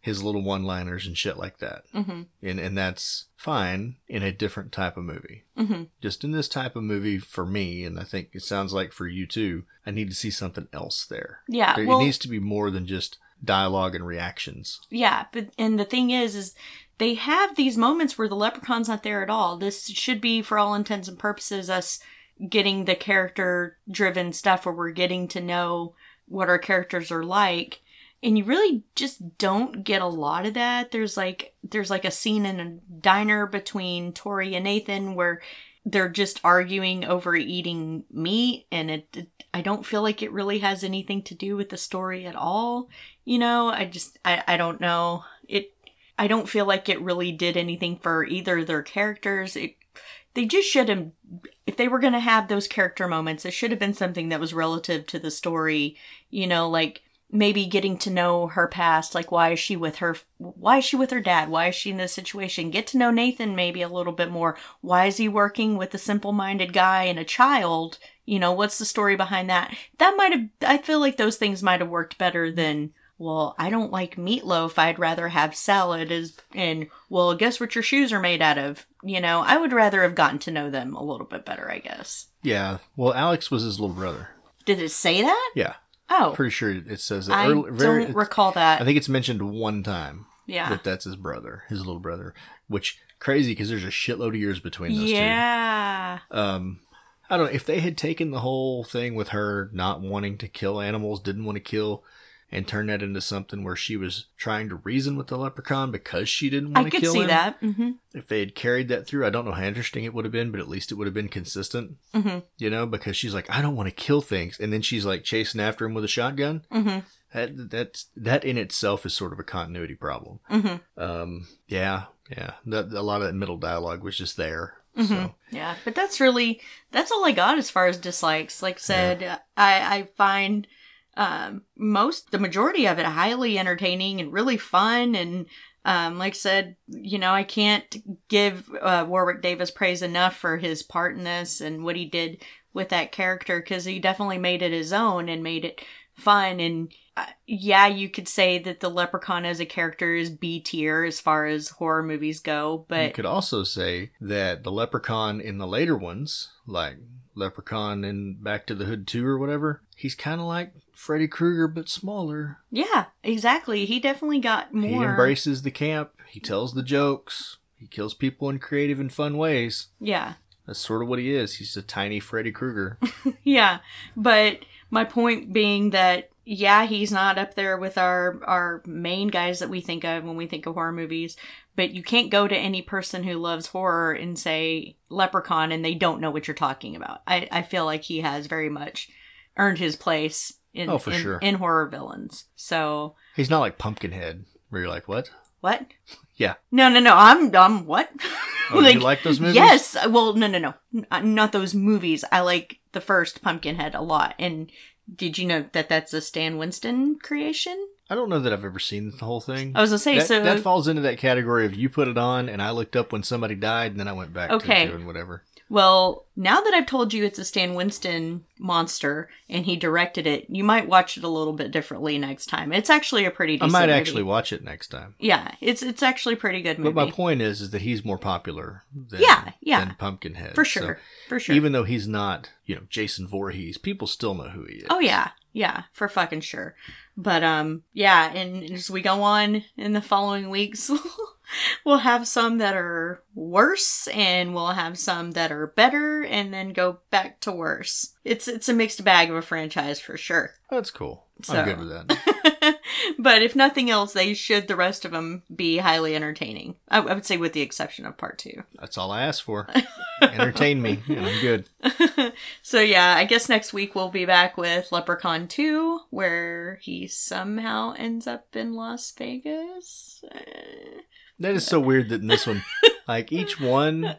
his little one liners and shit like that, hmm and and that's fine in a different type of movie. hmm Just in this type of movie, for me, and I think it sounds like for you too, I need to see something else there. yeah. There- well, it needs to be more than just dialogue and reactions. Yeah, but and the thing is, is they have these moments where the leprechaun's not there at all. This should be, for all intents and purposes, us getting the character driven stuff where we're getting to know what our characters are like. And you really just don't get a lot of that. There's like there's like a scene in a diner between Tori and Nathan where they're just arguing over eating meat and it, it I don't feel like it really has anything to do with the story at all you know? I just i i don't know. It i don't feel like it really did anything for either their characters. It they just should have if they were going to have those character moments it should have been something that was relative to the story you know like maybe getting to know her past like why is she with her why is she with her dad? Why is she in this situation? Get to know nathan maybe a little bit more. Why is he working with a simple-minded guy and a child? You know what's the story behind that? That might have i feel like those things might have worked better than well i don't like meatloaf i'd rather have salad as and well guess what your shoes are made out of? You know i would rather have gotten to know them a little bit better i guess. Yeah. Well, Alex was his little brother. did it say that? Yeah. Oh Pretty sure it says that. i early- very- don't recall that I think it's mentioned one time. yeah that that's his brother, his little brother. Which crazy because there's a shitload of years between those yeah two. Um, I don't know if they had taken the whole thing with her not wanting to kill animals, didn't want to kill, and turn that into something where she was trying to reason with the leprechaun because she didn't i want to could kill see him. that hmm If they had carried that through, I don't know how interesting it would have been, but at least it would have been consistent. hmm You know, because she's like, I don't want to kill things, and then she's like chasing after him with a shotgun. hmm That that's that in itself is sort of a continuity problem. hmm Um, yeah, yeah. That, a lot of that middle dialogue was just there. Mhm. So Yeah, but that's really that's all I got as far as dislikes. Like I said, I I find um most the majority of it highly entertaining and really fun and um like I said, you know, I can't give uh, Warwick Davis praise enough for his part in this and what he did with that character cuz he definitely made it his own and made it fun and uh, yeah, you could say that the leprechaun as a character is B tier as far as horror movies go, but. you could also say that the leprechaun in the later ones, like Leprechaun in Back to the Hood 2 or whatever, he's kind of like Freddy Krueger but smaller. Yeah, exactly. He definitely got more. He embraces the camp, he tells the jokes, he kills people in creative and fun ways. Yeah, That's sort of what he is. He's a tiny Freddy Krueger. [laughs] yeah. But my point being that yeah, he's not up there with our our main guys that we think of when we think of horror movies. But you can't go to any person who loves horror and say Leprechaun and they don't know what you're talking about. I I feel like he has very much earned his place in Oh, for in, sure. in horror villains. So He's not like Pumpkinhead, where you're like, what? what? Yeah. No, no, no. I'm I'm what? Oh, you [laughs] like those movies? Yes. Well, no, no, no. N- Not those movies. I like the first Pumpkinhead a lot. And did you know that that's a Stan Winston creation? I don't know that I've ever seen the whole thing. I was gonna say that, so. that falls into that category of you put it on and I looked up when somebody died and then I went back Okay. to doing whatever. Well, now that I've told you it's a Stan Winston monster and he directed it, you might watch it a little bit differently next time. It's actually a pretty. Decent I might movie. actually watch it next time. Yeah, it's it's actually a pretty good movie. But my point is is that he's more popular than, Yeah, yeah. than Pumpkinhead. for So sure, for sure. Even though he's not, you know, Jason Voorhees, people still know who he is. Oh yeah, yeah, for fucking sure. But um, yeah, and as we go on in the following weeks, [laughs] [laughs] we'll have some that are worse and we'll have some that are better and then go back to worse. It's it's a mixed bag of a franchise for sure. That's cool. So- I'm good with that. [laughs] but if nothing else, they should the rest of them be highly entertaining. I, I would say with the exception of part 2. That's all I asked for. [laughs] Entertain me, and I'm good. so yeah, I guess next week we'll be back with Leprechaun 2 where he somehow ends up in Las Vegas. Uh, That is so weird that in this one, like each one,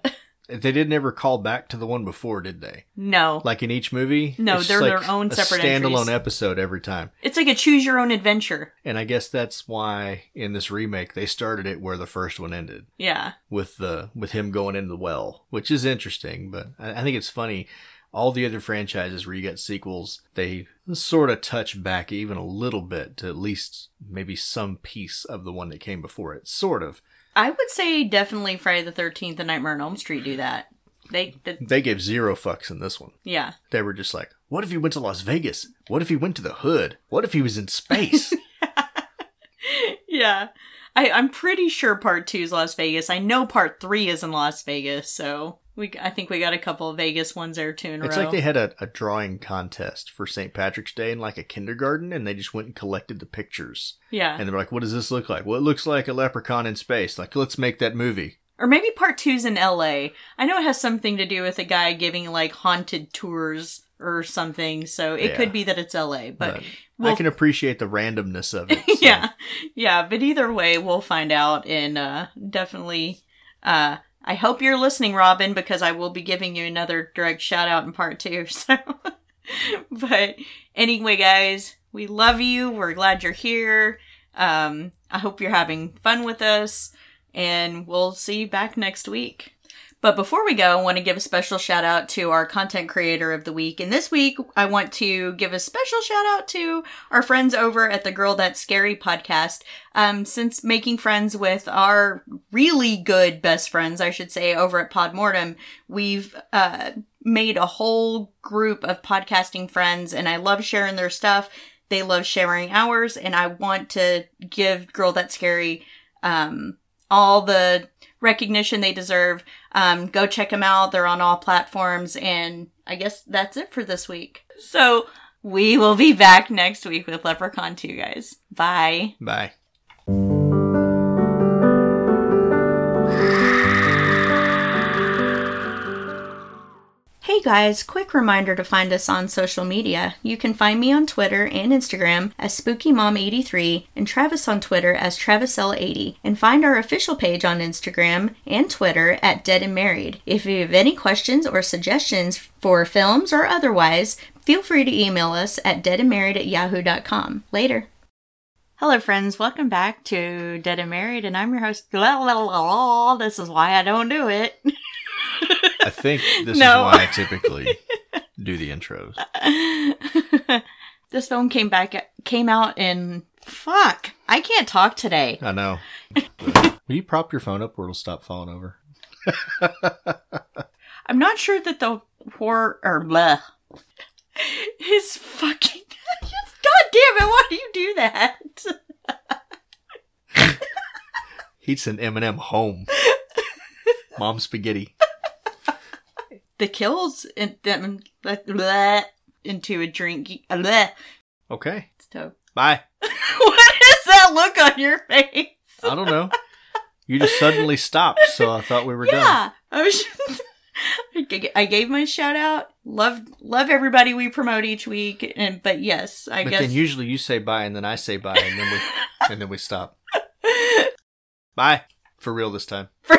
they didn't ever call back to the one before, did they? no. Like in each movie, No, it's they're just their own a separate standalone entries. episode every time. It's like a choose your own adventure. And I guess that's why in this remake they started it where the first one ended. Yeah. with the with him going into the well, which is interesting. But I, I think it's funny. All the other franchises where you get sequels, they sort of touch back even a little bit to at least maybe some piece of the one that came before it. Sort of. I would say definitely Friday the 13th and Nightmare on Elm Street do that. They, they They gave zero fucks in this one. yeah. They were just like, what if he went to Las Vegas? What if he went to the hood? What if he was in space? [laughs] yeah. I, I'm pretty sure part two is Las Vegas. I know part three is in Las Vegas, so we I think we got a couple of Vegas ones there too in a it's row. like they had a, a drawing contest for St. Patrick's Day in like a kindergarten, and they just went and collected the pictures. yeah. And they're like, what does this look like? Well, it looks like a leprechaun in space. Like, let's make that movie. Or maybe part two's in LA. I know it has something to do with a guy giving like haunted tours or something, so it Yeah. could be that it's LA, but, But I we'll can appreciate the randomness of it. [laughs] so- yeah yeah but either way we'll find out and uh definitely uh i hope you're listening robin because i will be giving you another direct shout out in part two [laughs] so. But anyway guys we love you. We're glad you're here. Um i hope you're having fun with us and we'll see you back next week but before we go, I want to give a special shout out to our content creator of the week. And this week, I want to give a special shout out to our friends over at the Girl That's Scary podcast. Um, since making friends with our really good best friends, I should say, over at Podmortem, we've, uh, made a whole group of podcasting friends and I love sharing their stuff. They love sharing ours and I want to give Girl That's Scary, um, all the recognition they deserve. Um, go check them out. They're on all platforms. And I guess that's it for this week. So we will be back next week with Leprechaun 2, guys. Bye. Bye. Hey guys, quick reminder to find us on social media. You can find me on Twitter and Instagram as SpookyMom83 and Travis on Twitter as TravisL80 and find our official page on Instagram and Twitter at Dead and Married. If you have any questions or suggestions for films or otherwise, feel free to email us at deadandmarried at yahoo.com. Later. Hello, friends. Welcome back to Dead and Married, and I'm your host. This is why I don't do it. [laughs] I think this No. is why I typically do the intros. [laughs] this film came back came out in fuck. I can't talk today. I know. [laughs] Will you prop your phone up or it'll stop falling over? [laughs] I'm not sure that the horror or bleh is fucking. God damn it! Why do you do that? He'd send Eminem home. Mom spaghetti. The kills in them into a drink. Uh, bleh. Okay. So, Bye. [laughs] what is that look on your face? I don't know. You just suddenly stopped, so I thought we were done. Yeah, I was. Just, [laughs] I gave my shout out. Love, love everybody we promote each week. And but yes, I But guess then usually you say bye and then I say bye and then we and then we stop. [laughs] Bye. For real this time. for